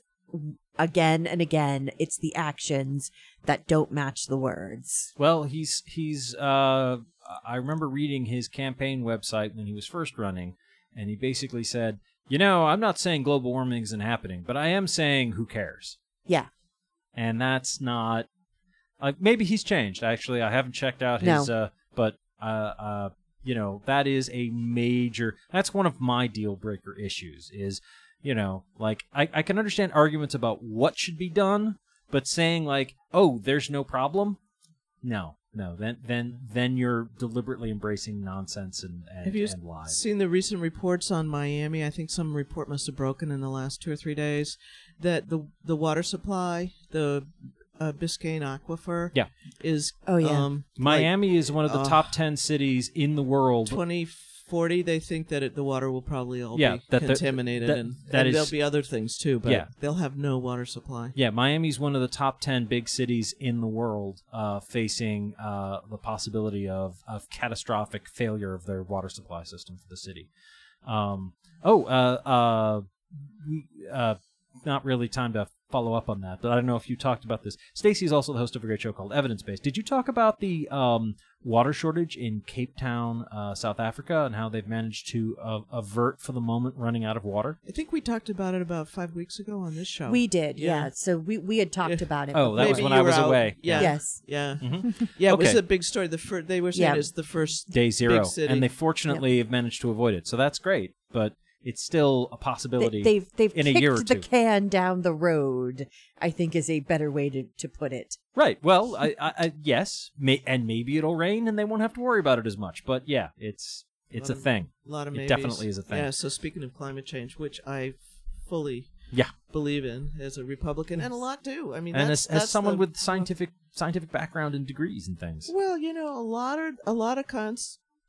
[SPEAKER 3] again and again it's the actions that don't match the words
[SPEAKER 1] Well, he's he's. Uh, I remember reading his campaign website when he was first running, and he basically said, "You know, I'm not saying global warming isn't happening, but I am saying who cares."
[SPEAKER 3] yeah
[SPEAKER 1] And that's not. Uh, maybe he's changed. Actually, I haven't checked out his.
[SPEAKER 3] No.
[SPEAKER 1] Uh, but uh, uh, you know, that is a major. That's one of my deal breaker issues. Is you know, like I, I can understand arguments about what should be done, but saying like, "Oh, there's no problem," no, no, then then then you're deliberately embracing nonsense and and,
[SPEAKER 2] Have you
[SPEAKER 1] and lies.
[SPEAKER 2] seen the recent reports on Miami? I think some report must have broken in the last two or three days that the the water supply, the uh, Biscayne aquifer,
[SPEAKER 1] Yeah.
[SPEAKER 2] is
[SPEAKER 3] Oh, yeah.
[SPEAKER 2] um,
[SPEAKER 1] Miami is one of the
[SPEAKER 2] uh,
[SPEAKER 1] top ten cities in the world.
[SPEAKER 2] 2040, they think that it, the water will probably all
[SPEAKER 1] Yeah,
[SPEAKER 2] be
[SPEAKER 1] that the-
[SPEAKER 2] contaminated,
[SPEAKER 1] that-
[SPEAKER 2] and,
[SPEAKER 1] that
[SPEAKER 2] and there'll be other things too. But
[SPEAKER 1] Yeah.
[SPEAKER 2] they'll have no water supply.
[SPEAKER 1] Yeah, Miami's one of the top 10 big cities in the world uh, facing uh, the possibility of, of catastrophic failure of their water supply system for the city. Um, oh, uh, uh, uh, not really time to follow up on that, but I don't know if you talked about this. Stacy is also the host of a great show called Evidence Based. Did you talk about the um, water shortage in Cape Town, uh, South Africa, and how they've managed to uh, avert for the moment running out of water?
[SPEAKER 2] I think we talked about it about five weeks ago on this show.
[SPEAKER 3] We did, yeah. So we we had talked about it.
[SPEAKER 1] Oh, that was when I was
[SPEAKER 2] out.
[SPEAKER 1] away.
[SPEAKER 2] Yeah.
[SPEAKER 3] Yes.
[SPEAKER 2] Yeah.
[SPEAKER 1] Mhm. [LAUGHS]
[SPEAKER 2] Yeah, it was a big story. The fir- they were saying
[SPEAKER 3] Yeah.
[SPEAKER 2] it's the first
[SPEAKER 1] day zero,
[SPEAKER 2] big city.
[SPEAKER 1] and they fortunately have managed to avoid it. So that's great, but it's still a possibility.
[SPEAKER 3] They, have they've
[SPEAKER 1] in a year or
[SPEAKER 3] the can down the road. I think is a better way to, to put it.
[SPEAKER 1] Right. Well, I, I, I yes, may, and maybe it'll rain, and they won't have to worry about it as much. But yeah, it's it's a,
[SPEAKER 2] lot of-
[SPEAKER 1] thing.
[SPEAKER 2] A lot of
[SPEAKER 1] it
[SPEAKER 2] maybes.
[SPEAKER 1] definitely is a thing.
[SPEAKER 2] Yeah. So speaking of climate change, which I fully
[SPEAKER 1] Yeah.
[SPEAKER 2] believe in as a Republican, and a lot do. I mean,
[SPEAKER 1] and
[SPEAKER 2] that's,
[SPEAKER 1] as, as
[SPEAKER 2] that's
[SPEAKER 1] someone
[SPEAKER 2] the-
[SPEAKER 1] with scientific scientific background and degrees and things.
[SPEAKER 2] Well, you know, a lot of a lot of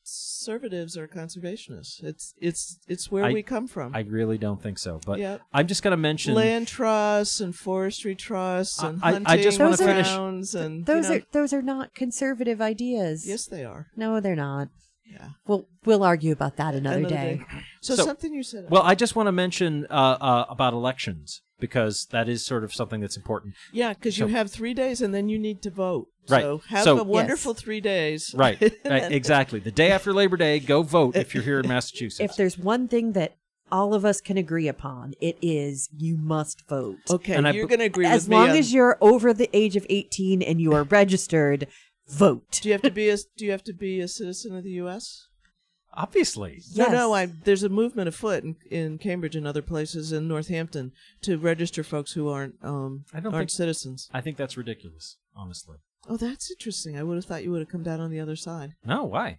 [SPEAKER 2] conservatives are conservationists. It's it's it's where
[SPEAKER 1] I-
[SPEAKER 2] we come from.
[SPEAKER 1] I really don't think so. But
[SPEAKER 2] Yep.
[SPEAKER 1] I'm just going to mention
[SPEAKER 2] Land trusts and forestry trusts and
[SPEAKER 1] I- I
[SPEAKER 2] hunting
[SPEAKER 1] just wanna finish-
[SPEAKER 2] grounds and you
[SPEAKER 3] Those
[SPEAKER 2] know-
[SPEAKER 3] are those are not conservative ideas.
[SPEAKER 2] yes, they are.
[SPEAKER 3] No, they're not.
[SPEAKER 2] Yeah.
[SPEAKER 3] We'll we'll argue about that another,
[SPEAKER 2] Another
[SPEAKER 3] day.
[SPEAKER 2] day. So,
[SPEAKER 1] So-
[SPEAKER 2] something you said.
[SPEAKER 1] Well, I just want to mention uh, uh, about elections because that is sort of something that's important.
[SPEAKER 2] yeah, because
[SPEAKER 1] so-
[SPEAKER 2] you have three days and then you need to vote.
[SPEAKER 1] Right.
[SPEAKER 2] So have
[SPEAKER 1] So-
[SPEAKER 2] a wonderful three days.
[SPEAKER 1] Right. Right. [LAUGHS]
[SPEAKER 2] Uh,
[SPEAKER 1] exactly. The day after Labor Day, go vote if you're here in [LAUGHS] Massachusetts.
[SPEAKER 3] If there's one thing that all of us can agree upon, it is you must vote.
[SPEAKER 2] Okay,
[SPEAKER 1] And
[SPEAKER 2] you're going to agree
[SPEAKER 3] As
[SPEAKER 2] with me.
[SPEAKER 3] As long
[SPEAKER 2] on-
[SPEAKER 3] as you're over the age of 18 and you are registered, [LAUGHS] vote.
[SPEAKER 2] do you have to be a do you have to be a citizen of the U.S.?
[SPEAKER 1] Obviously.
[SPEAKER 3] Yes.
[SPEAKER 2] No, no. I there's a movement afoot in, in Cambridge and other places in Northampton to register folks who aren't um
[SPEAKER 1] I don't
[SPEAKER 2] aren't
[SPEAKER 1] think-
[SPEAKER 2] citizens.
[SPEAKER 1] I think that's ridiculous, honestly.
[SPEAKER 2] Oh, that's interesting. I would have thought you would have come down on the other side.
[SPEAKER 1] No, why?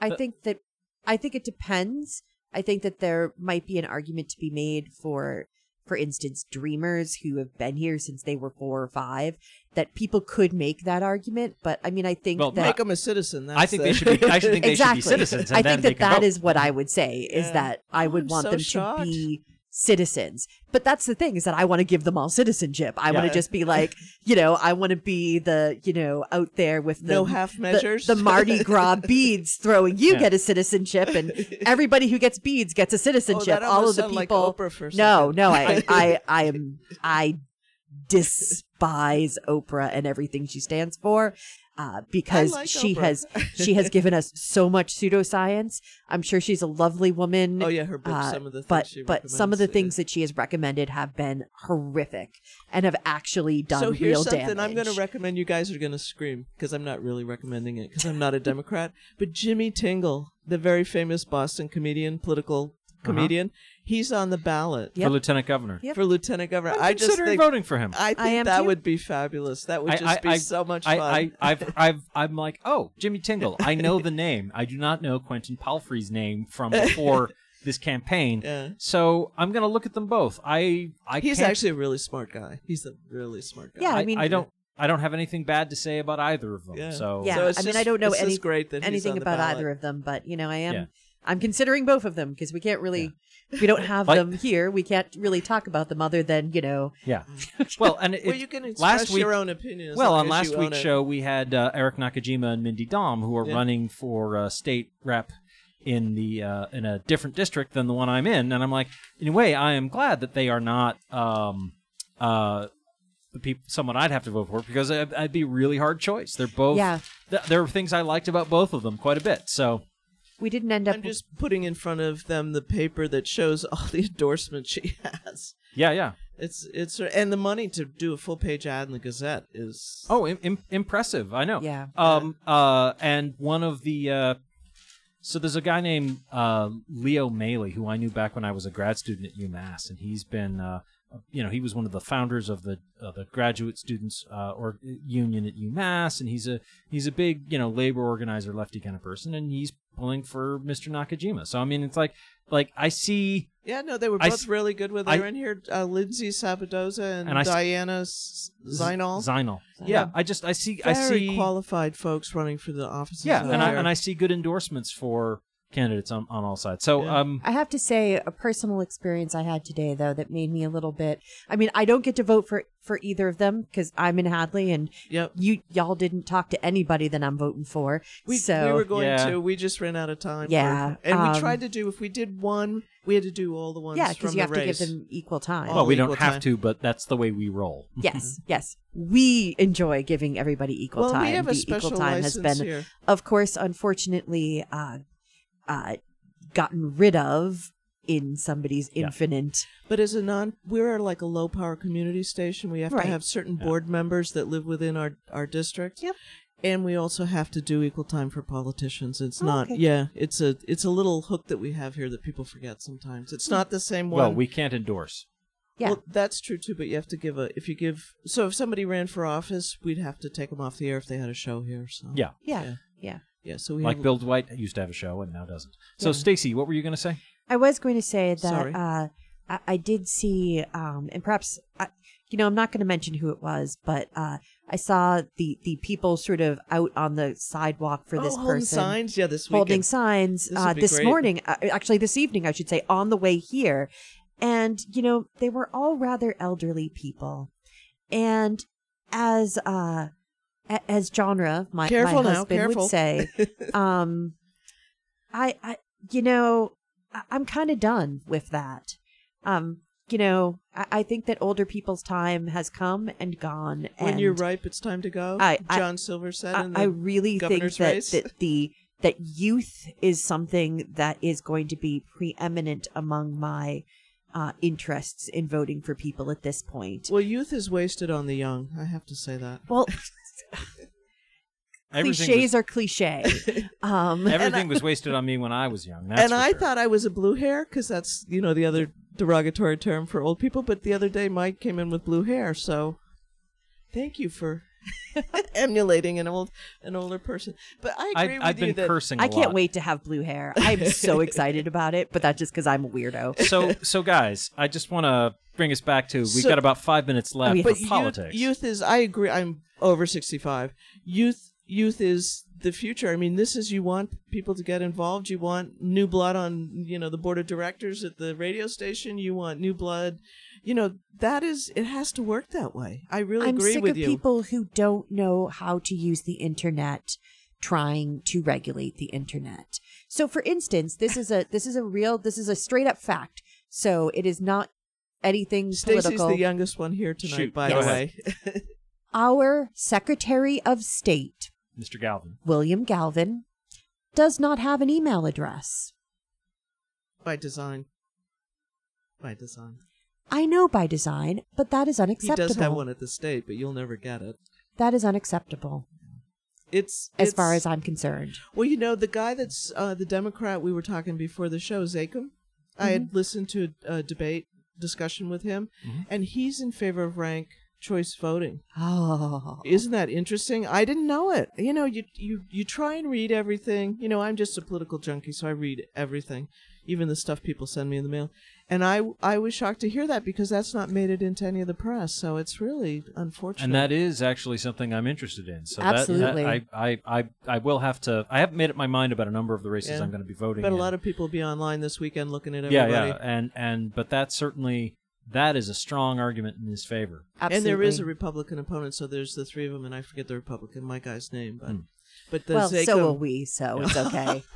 [SPEAKER 3] I
[SPEAKER 1] But-
[SPEAKER 3] think that I think it depends. I think that there might be an argument to be made for for instance dreamers who have been here since they were 4 or 5 that people could make that argument, but I mean I think
[SPEAKER 1] Well,
[SPEAKER 3] that
[SPEAKER 2] Make them a citizen. That's
[SPEAKER 1] I think
[SPEAKER 2] the-
[SPEAKER 1] they should be. I should think they
[SPEAKER 3] exactly.
[SPEAKER 1] should be [LAUGHS] citizens. And
[SPEAKER 3] I
[SPEAKER 1] then
[SPEAKER 3] think
[SPEAKER 1] they
[SPEAKER 3] that
[SPEAKER 1] can
[SPEAKER 3] that
[SPEAKER 1] vote.
[SPEAKER 3] is what I would say is
[SPEAKER 2] Yeah.
[SPEAKER 3] that I would
[SPEAKER 2] I'm
[SPEAKER 3] want
[SPEAKER 2] so
[SPEAKER 3] them
[SPEAKER 2] shocked.
[SPEAKER 3] to be citizens. But that's the thing is that I want to give them all citizenship. I want to just be like, you know, I want to be the, you know, out there with the
[SPEAKER 2] No half measures?
[SPEAKER 3] the, Mardi [LAUGHS] Gras beads throwing. You
[SPEAKER 1] Yeah.
[SPEAKER 3] get a citizenship, and everybody who gets beads gets a oh, citizenship.
[SPEAKER 2] Oh,
[SPEAKER 3] all of the
[SPEAKER 2] sounded like
[SPEAKER 3] people.
[SPEAKER 2] Oprah for
[SPEAKER 3] no, no, I, [LAUGHS] I, I am, I despise Oprah and everything she stands for. Uh, because
[SPEAKER 2] like
[SPEAKER 3] she
[SPEAKER 2] Oprah.
[SPEAKER 3] has she has given us so much pseudoscience. I'm sure she's a lovely woman.
[SPEAKER 2] Oh yeah, her books.
[SPEAKER 3] Uh,
[SPEAKER 2] some of the
[SPEAKER 3] but
[SPEAKER 2] she
[SPEAKER 3] but some of the things that she has recommended have been horrific and have actually done
[SPEAKER 2] so here's
[SPEAKER 3] real
[SPEAKER 2] something
[SPEAKER 3] damage.
[SPEAKER 2] I'm going to recommend. You guys are going to scream because I'm not really recommending it because I'm not a Democrat. But Jimmy Tingle, the very famous Boston comedian, political.
[SPEAKER 1] Uh-huh.
[SPEAKER 2] comedian, he's on the ballot
[SPEAKER 3] Yep.
[SPEAKER 1] for lieutenant governor.
[SPEAKER 3] Yep.
[SPEAKER 2] for lieutenant governor.
[SPEAKER 1] I'm
[SPEAKER 2] I just
[SPEAKER 1] considering
[SPEAKER 2] think
[SPEAKER 1] voting for him.
[SPEAKER 2] I think
[SPEAKER 3] I am
[SPEAKER 2] that
[SPEAKER 3] too.
[SPEAKER 2] would be fabulous. That would just
[SPEAKER 1] I-
[SPEAKER 2] be
[SPEAKER 1] I-
[SPEAKER 2] so much
[SPEAKER 1] I,
[SPEAKER 2] fun.
[SPEAKER 1] I, I've, [LAUGHS] I've, I'm like, oh, Jimmy Tingle. I know the name. I do not know Quentin Palfrey's name from before [LAUGHS] this campaign.
[SPEAKER 2] Yeah.
[SPEAKER 1] So I'm gonna look at them both. I, I
[SPEAKER 2] he's
[SPEAKER 1] can't,
[SPEAKER 2] actually a really smart guy. He's a really smart guy.
[SPEAKER 3] Yeah, I
[SPEAKER 1] I,
[SPEAKER 3] mean-
[SPEAKER 1] I don't, I don't have anything bad to say about either of them.
[SPEAKER 2] Yeah.
[SPEAKER 1] So
[SPEAKER 3] yeah,
[SPEAKER 2] So it's
[SPEAKER 3] I mean,
[SPEAKER 2] just-
[SPEAKER 3] I don't know
[SPEAKER 2] it's just
[SPEAKER 3] any,
[SPEAKER 2] great that he's
[SPEAKER 3] anything
[SPEAKER 2] the
[SPEAKER 3] about
[SPEAKER 2] ballot.
[SPEAKER 3] either of them, but you know, I am
[SPEAKER 1] Yeah.
[SPEAKER 3] I'm considering both of them because we can't really we don't [LAUGHS] have
[SPEAKER 1] Like-
[SPEAKER 3] them here. We can't really talk about them other than you know.
[SPEAKER 1] yeah. [LAUGHS] Well, and it,
[SPEAKER 2] Well, you can express
[SPEAKER 1] last week,
[SPEAKER 2] your own opinion.
[SPEAKER 1] Well, on last
[SPEAKER 2] you own
[SPEAKER 1] week's
[SPEAKER 2] it.
[SPEAKER 1] show, we had uh, Eric Nakajima and Mindy Domb, who are
[SPEAKER 2] Yeah.
[SPEAKER 1] running for uh, state rep in the uh, in a different district than the one I'm in, and I'm like, in a way, I am glad that they are not um, uh, the people someone I'd have to vote for because I'd, I'd be a really hard choice. They're both
[SPEAKER 3] Yeah.
[SPEAKER 1] th- there are things I liked about both of them quite a bit. So
[SPEAKER 3] We didn't end up.
[SPEAKER 2] I'm just putting in front of them the paper that shows [LAUGHS] all the endorsements she has.
[SPEAKER 1] yeah, yeah.
[SPEAKER 2] It's it's and the money to do a full page ad in the Gazette is
[SPEAKER 1] Oh, Im- im- impressive! I know.
[SPEAKER 3] Yeah.
[SPEAKER 1] Um. Uh. And one of the. Uh, so there's a guy named uh, Leo Maley who I knew back when I was a grad student at UMass, and he's been uh, you know, he was one of the founders of the uh, the graduate students uh, or union at UMass, and he's a he's a big you know labor organizer, lefty kind of person, and he's pulling for Mr. Nakajima. So I mean, it's like like I see.
[SPEAKER 2] Yeah, no, they were both
[SPEAKER 1] s-
[SPEAKER 2] really good
[SPEAKER 1] I-
[SPEAKER 2] they were in here. Uh, Lindsay Sabadosa and,
[SPEAKER 1] And I
[SPEAKER 2] Diana Szynal.
[SPEAKER 1] Szynal. Yeah, I just I see I see
[SPEAKER 2] qualified folks running for the offices.
[SPEAKER 1] Yeah, and I and I see good endorsements for candidates on, on all sides. So um
[SPEAKER 3] I have to say a personal experience I had today though that made me a little bit I mean I don't get to vote for for either of them cuz I'm in Hadley and
[SPEAKER 2] yep.
[SPEAKER 3] you y'all didn't talk to anybody that I'm voting for.
[SPEAKER 2] We,
[SPEAKER 3] so
[SPEAKER 2] we were going
[SPEAKER 1] Yeah.
[SPEAKER 2] to. We just ran out of time. for-
[SPEAKER 3] Yeah,
[SPEAKER 2] and
[SPEAKER 3] um,
[SPEAKER 2] we tried to do. If we did one, we had to do all the ones.
[SPEAKER 3] Yeah, because you
[SPEAKER 2] the
[SPEAKER 3] have to give them equal time.
[SPEAKER 1] well, we don't have
[SPEAKER 2] time.
[SPEAKER 1] to, but that's the way we roll. [LAUGHS]
[SPEAKER 3] Yes, yes. We enjoy giving everybody equal
[SPEAKER 2] Well, we
[SPEAKER 3] time.
[SPEAKER 2] have a
[SPEAKER 3] the
[SPEAKER 2] special
[SPEAKER 3] equal time has been,
[SPEAKER 2] here.
[SPEAKER 3] of course, unfortunately, uh, uh, gotten rid of in somebody's infinite.
[SPEAKER 2] But as a non, we're like a low power community station. We have
[SPEAKER 3] Right.
[SPEAKER 2] to have certain board members that live within our our district. Yep. And we also have to do equal time for politicians. It's
[SPEAKER 3] Oh,
[SPEAKER 2] not.
[SPEAKER 3] okay.
[SPEAKER 2] Yeah, it's a it's a little hook that we have here that people forget sometimes. It's not the same one.
[SPEAKER 1] Well, we can't endorse.
[SPEAKER 3] Yeah.
[SPEAKER 2] Well, that's true too. But you have to give a if you give. So if somebody ran for office, we'd have to take them off the air if they had a show here. So
[SPEAKER 1] Yeah.
[SPEAKER 3] Yeah,
[SPEAKER 2] yeah.
[SPEAKER 3] yeah.
[SPEAKER 2] Yeah, so we
[SPEAKER 1] Like
[SPEAKER 2] have,
[SPEAKER 1] Bill Dwight used to have a show and now doesn't. So
[SPEAKER 3] Yeah.
[SPEAKER 1] Stacy, what were you going to say?
[SPEAKER 3] I was going to say that
[SPEAKER 2] Sorry.
[SPEAKER 3] uh, I, I did see, um, and perhaps, I, you know, I'm not going to mention who it was, but uh, I saw the the people sort of out on the sidewalk for
[SPEAKER 2] oh,
[SPEAKER 3] this
[SPEAKER 2] holding
[SPEAKER 3] person.
[SPEAKER 2] signs. Yeah, this
[SPEAKER 3] holding
[SPEAKER 2] weekend.
[SPEAKER 3] signs
[SPEAKER 2] This
[SPEAKER 3] uh, this morning, uh, actually this evening, I should say, on the way here. And, you know, they were all rather elderly people. And as, uh, a- as genre, my,
[SPEAKER 2] Careful
[SPEAKER 3] my
[SPEAKER 2] now,
[SPEAKER 3] husband
[SPEAKER 2] careful.
[SPEAKER 3] would say, [LAUGHS] um, I, I, you know, I, I'm kind of done with that. Um, you know, I, I think that older people's time has come and gone.
[SPEAKER 2] When
[SPEAKER 3] and
[SPEAKER 2] you're ripe, it's time to go.
[SPEAKER 3] I- I-
[SPEAKER 2] John Silver said.
[SPEAKER 3] I,
[SPEAKER 2] in the
[SPEAKER 3] I really think that, that the that youth is something that is going to be preeminent among my uh, interests in voting for people at this point.
[SPEAKER 2] Well, youth is wasted on the young. I have to say that.
[SPEAKER 3] Well, [LAUGHS] [LAUGHS] cliches
[SPEAKER 1] was-
[SPEAKER 3] are cliche. [LAUGHS] Um,
[SPEAKER 1] Everything was wasted on me when I was young. That's
[SPEAKER 2] and I
[SPEAKER 1] sure.
[SPEAKER 2] thought I was a blue hair because that's you know the other derogatory term for old people. But the other day, Mike came in with blue hair, so thank you for [LAUGHS] emulating an old an older person. But I
[SPEAKER 1] I-
[SPEAKER 2] agree with
[SPEAKER 1] I've
[SPEAKER 2] you
[SPEAKER 1] been
[SPEAKER 2] that
[SPEAKER 1] cursing. a
[SPEAKER 3] I can't
[SPEAKER 1] lot.
[SPEAKER 3] wait to have blue hair. I'm so excited about it, but that's just because I'm a weirdo.
[SPEAKER 1] So, so guys, I just want to bring us back to we've
[SPEAKER 2] So-
[SPEAKER 1] got about five minutes left
[SPEAKER 3] yeah.
[SPEAKER 1] for
[SPEAKER 2] but youth,
[SPEAKER 1] politics.
[SPEAKER 2] youth is. I agree. I'm over sixty five. Youth youth is the future. I mean, this is you want people to get involved. You want new blood on you know the board of directors at the radio station. You want new blood. You know that is it has to work that way. I really
[SPEAKER 3] I'm
[SPEAKER 2] agree
[SPEAKER 3] sick
[SPEAKER 2] with
[SPEAKER 3] of
[SPEAKER 2] you.
[SPEAKER 3] people who don't know how to use the internet trying to regulate the internet. So for instance, this is a this is a real this is a straight up fact. So it is not anything
[SPEAKER 2] Stacy's
[SPEAKER 3] political.
[SPEAKER 2] the youngest one here tonight,
[SPEAKER 1] Shoot,
[SPEAKER 2] by
[SPEAKER 1] go
[SPEAKER 2] the way. [LAUGHS]
[SPEAKER 3] Our Secretary of State,
[SPEAKER 1] Mr. Galvin.
[SPEAKER 3] William Galvin, does not have an email address.
[SPEAKER 2] by design. By design.
[SPEAKER 3] I know by design, but that is unacceptable.
[SPEAKER 2] He does have one at the state, but you'll never get it.
[SPEAKER 3] That is unacceptable
[SPEAKER 2] It's
[SPEAKER 3] as far as I'm concerned.
[SPEAKER 2] Well, you know, the guy that's uh, the Democrat we were talking before the show, Zakim. I had listened to a, a debate discussion with him, and he's in favor of rank choice voting.
[SPEAKER 3] Oh.
[SPEAKER 2] Isn't that interesting? I didn't know it. You know, you you you try and read everything. You know, I'm just a political junkie, so I read everything, even the stuff people send me in the mail. And I I was shocked to hear that because that's not made it into any of the press. So it's really unfortunate.
[SPEAKER 1] And that is actually something I'm interested in. So
[SPEAKER 3] Absolutely.
[SPEAKER 1] That, that I, I, I, I will have to. I haven't made up my mind about a number of the races
[SPEAKER 2] Yeah.
[SPEAKER 1] I'm going to be voting.
[SPEAKER 2] But a
[SPEAKER 1] in.
[SPEAKER 2] lot of people will be online this weekend looking at everybody.
[SPEAKER 1] yeah, yeah, and and but that certainly that is a strong argument in his favor.
[SPEAKER 3] Absolutely.
[SPEAKER 2] And there is a Republican opponent, so there's the three of them, and I forget the Republican, my guy's name, but
[SPEAKER 1] Hmm.
[SPEAKER 2] but the
[SPEAKER 3] well,
[SPEAKER 2] Zakim,
[SPEAKER 3] so will we, so it's okay. [LAUGHS]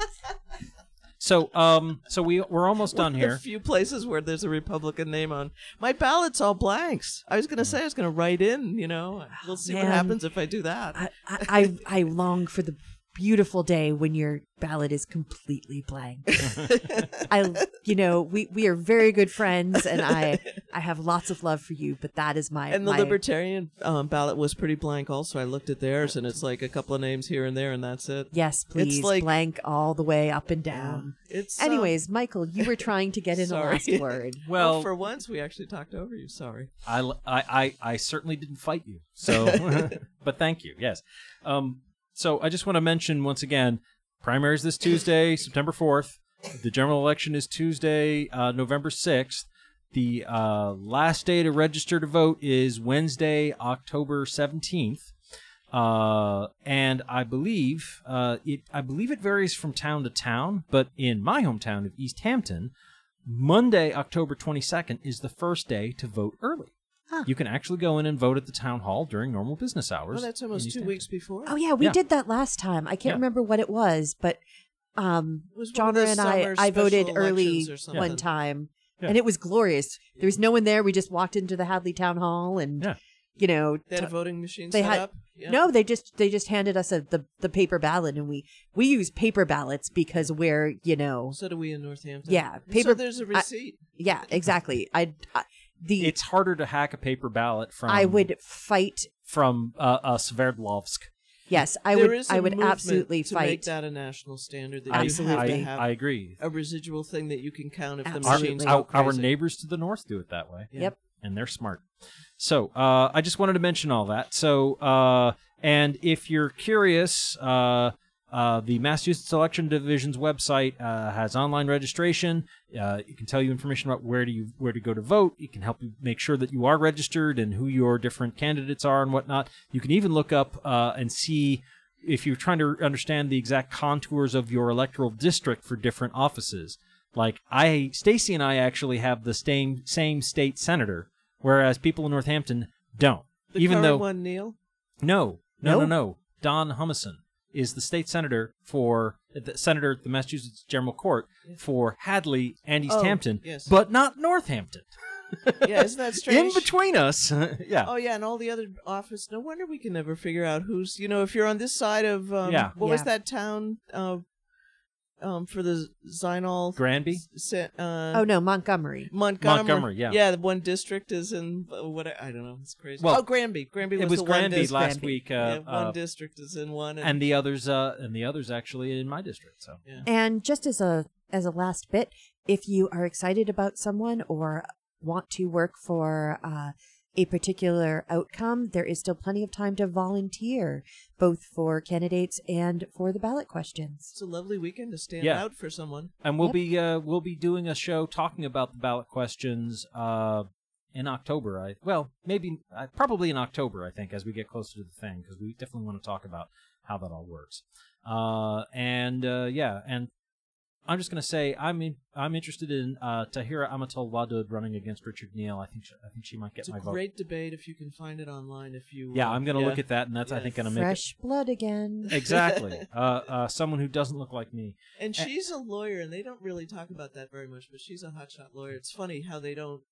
[SPEAKER 1] So um, so we we're almost done
[SPEAKER 2] one of
[SPEAKER 1] here.
[SPEAKER 2] A few places where there's a Republican name on my ballot's all blanks. I was
[SPEAKER 1] Hmm.
[SPEAKER 2] gonna say I was gonna write in, you know. We'll see what happens if I do that.
[SPEAKER 3] I, I, I I long for the beautiful day when your ballot is completely blank. [LAUGHS] I, you know, we we are very good friends, and I I have lots of love for you. But that is my
[SPEAKER 2] And the
[SPEAKER 3] my,
[SPEAKER 2] libertarian um, ballot was pretty blank. Also, I looked at theirs, and it's like a couple of names here and there, and that's it.
[SPEAKER 3] Yes, please.
[SPEAKER 2] It's like
[SPEAKER 3] blank all the way up and down.
[SPEAKER 2] It's um,
[SPEAKER 3] Anyways, Michael, you were trying to get in a
[SPEAKER 2] sorry.
[SPEAKER 3] last [LAUGHS] word. [LAUGHS]
[SPEAKER 1] Well-
[SPEAKER 2] Oh, for once, we actually talked over you. Sorry.
[SPEAKER 1] I, I, I, I certainly didn't fight you. So, but thank you. Yes. Um, so I just want to mention once again, primaries this Tuesday, [COUGHS] September 4th. The general election is Tuesday, uh, November 6th. The uh, last day to register to vote is Wednesday, October 17th. Uh, and I believe uh, it. I believe it varies from town to town, but in my hometown of East Hampton, Monday, October 22nd, is the first day to vote early. You can actually go in and vote at the town hall during normal business hours.
[SPEAKER 2] Oh, that's almost two
[SPEAKER 1] Hampton.
[SPEAKER 2] weeks before.
[SPEAKER 3] Oh yeah, we
[SPEAKER 1] Yeah.
[SPEAKER 3] did that last time. I can't
[SPEAKER 1] Yeah.
[SPEAKER 3] remember what it was, but um,
[SPEAKER 2] It was one
[SPEAKER 3] John
[SPEAKER 2] of
[SPEAKER 3] and I
[SPEAKER 2] summer
[SPEAKER 3] I voted
[SPEAKER 2] special
[SPEAKER 3] early
[SPEAKER 2] elections or something.
[SPEAKER 3] one time,
[SPEAKER 1] Yeah.
[SPEAKER 3] and it was glorious. There was no one there. We just walked into the Hadley Town Hall, and
[SPEAKER 1] Yeah.
[SPEAKER 3] you know,
[SPEAKER 2] They had a
[SPEAKER 3] t-
[SPEAKER 2] voting machine
[SPEAKER 3] they
[SPEAKER 2] set
[SPEAKER 3] had
[SPEAKER 2] up. Yeah.
[SPEAKER 3] no. They just they just handed us a, the the paper ballot, and we we use paper ballots because we're you know
[SPEAKER 2] So do we in Northampton.
[SPEAKER 3] Yeah,
[SPEAKER 2] So
[SPEAKER 3] paper-
[SPEAKER 2] there's a
[SPEAKER 3] I-
[SPEAKER 2] receipt.
[SPEAKER 3] yeah exactly. I, I the
[SPEAKER 1] It's harder to hack a paper ballot from.
[SPEAKER 3] I would fight.
[SPEAKER 1] from uh, uh, Sverdlovsk.
[SPEAKER 3] Yes, I
[SPEAKER 2] There
[SPEAKER 3] would. I would absolutely
[SPEAKER 2] to
[SPEAKER 3] fight.
[SPEAKER 2] make that a national standard. That
[SPEAKER 1] I,
[SPEAKER 2] you
[SPEAKER 3] Absolutely.
[SPEAKER 2] have to
[SPEAKER 1] I,
[SPEAKER 2] have
[SPEAKER 1] I agree.
[SPEAKER 2] a residual thing that you can count if the
[SPEAKER 3] Absolutely.
[SPEAKER 2] machines
[SPEAKER 1] Our,
[SPEAKER 2] go
[SPEAKER 1] our neighbors to the north do it that way.
[SPEAKER 3] Yep.
[SPEAKER 1] and they're smart. So uh, I just wanted to mention all that. So uh, and if you're curious, uh, uh, the Massachusetts Election Division's website uh, has online registration. Uh, it can tell you information about where do you where to go to vote. It can help you make sure that you are registered and who your different candidates are and whatnot. You can even look up uh, and see if you're trying to understand the exact contours of your electoral district for different offices. Like I, Stacy and I actually have the same same state senator, whereas people in Northampton don't.
[SPEAKER 2] The
[SPEAKER 1] even though
[SPEAKER 2] one, Neil.
[SPEAKER 1] no, no,
[SPEAKER 3] No?
[SPEAKER 1] no, no, Don Humason is the state senator for the senator at the Massachusetts General Court for Hadley and East
[SPEAKER 2] Oh,
[SPEAKER 1] Hampton,
[SPEAKER 2] yes.
[SPEAKER 1] but not Northampton.
[SPEAKER 2] Yeah, isn't that [LAUGHS] strange?
[SPEAKER 1] In between us, [LAUGHS] yeah.
[SPEAKER 2] Oh yeah, and all the other office. No wonder we can never figure out who's. You know, if you're on this side of um,
[SPEAKER 1] Yeah.
[SPEAKER 2] what was that town? Uh, um, for the Szynal.
[SPEAKER 1] Granby?
[SPEAKER 2] Se- uh,
[SPEAKER 3] oh no, Montgomery.
[SPEAKER 2] Montgomery.
[SPEAKER 1] Montgomery, yeah.
[SPEAKER 2] Yeah, the one district is in uh, what I, I don't know. It's crazy.
[SPEAKER 1] Well,
[SPEAKER 2] oh, Granby. Granby was
[SPEAKER 1] it was
[SPEAKER 2] the
[SPEAKER 1] Granby
[SPEAKER 2] one district.
[SPEAKER 1] last week, uh,
[SPEAKER 2] yeah, one
[SPEAKER 1] uh,
[SPEAKER 2] district is in one, and,
[SPEAKER 1] and the others, uh, and the others actually in my district. So
[SPEAKER 2] yeah.
[SPEAKER 3] And just as a as a last bit, if you are excited about someone or want to work for uh, a particular outcome, there is still plenty of time to volunteer, both for candidates and for the ballot questions.
[SPEAKER 2] it's a lovely weekend to stand
[SPEAKER 1] Yeah.
[SPEAKER 2] out for someone.
[SPEAKER 1] and we'll
[SPEAKER 3] Yep.
[SPEAKER 1] be uh, we'll be doing a show talking about the ballot questions uh, in October. I well maybe uh, probably in October I think as we get closer to the thing because we definitely want to talk about how that all works. Uh, and uh, yeah, and I'm just gonna say I'm in, I'm interested in uh, Tahirah Amatul Wadud running against Richard Neal. I think she, I think she might get
[SPEAKER 2] It's a
[SPEAKER 1] my vote.
[SPEAKER 2] great debate if you can find it online. If you
[SPEAKER 1] Yeah,
[SPEAKER 2] uh,
[SPEAKER 1] I'm gonna
[SPEAKER 2] yeah.
[SPEAKER 1] look at that, and that's I think gonna make it
[SPEAKER 3] Fresh blood again. [LAUGHS]
[SPEAKER 1] exactly uh, uh, someone who doesn't look like me.
[SPEAKER 2] And
[SPEAKER 1] Eh.
[SPEAKER 2] she's a lawyer, and they don't really talk about that very much. But she's a hotshot lawyer. It's funny how they don't.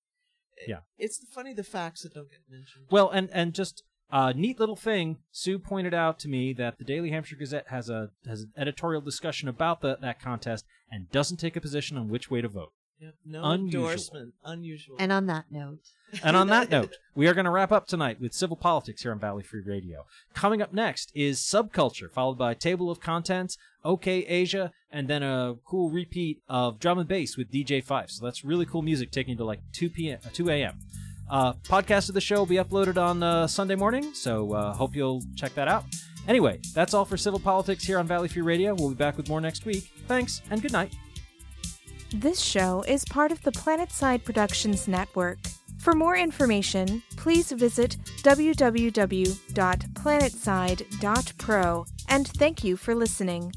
[SPEAKER 1] Yeah.
[SPEAKER 2] It's funny the facts that don't get mentioned.
[SPEAKER 1] Well, and and just a neat little thing. Sue pointed out to me that the Daily Hampshire Gazette has a has an editorial discussion about the, that contest and doesn't take a position on which way to vote.
[SPEAKER 2] Yeah, no
[SPEAKER 1] Unusual.
[SPEAKER 2] endorsement. Unusual.
[SPEAKER 3] And on that note,
[SPEAKER 1] And on that [LAUGHS] note, we are going to wrap up tonight with civil politics here on Valley Free Radio. Coming up next is Subculture, followed by Table of Contents, OK Asia, and then a cool repeat of Drum and Bass with DJ Five. So that's really cool music taking you to like 2 p.m. Uh, 2 a.m. Uh, podcast of the show will be uploaded on uh, Sunday morning, so uh, hope you'll check that out. Anyway, that's all for civil politics here on Valley Free Radio. We'll be back with more next week. Thanks and good night.
[SPEAKER 12] This show is part of the Planetside Productions Network. For more information, please visit www.planetside.pro and thank you for listening.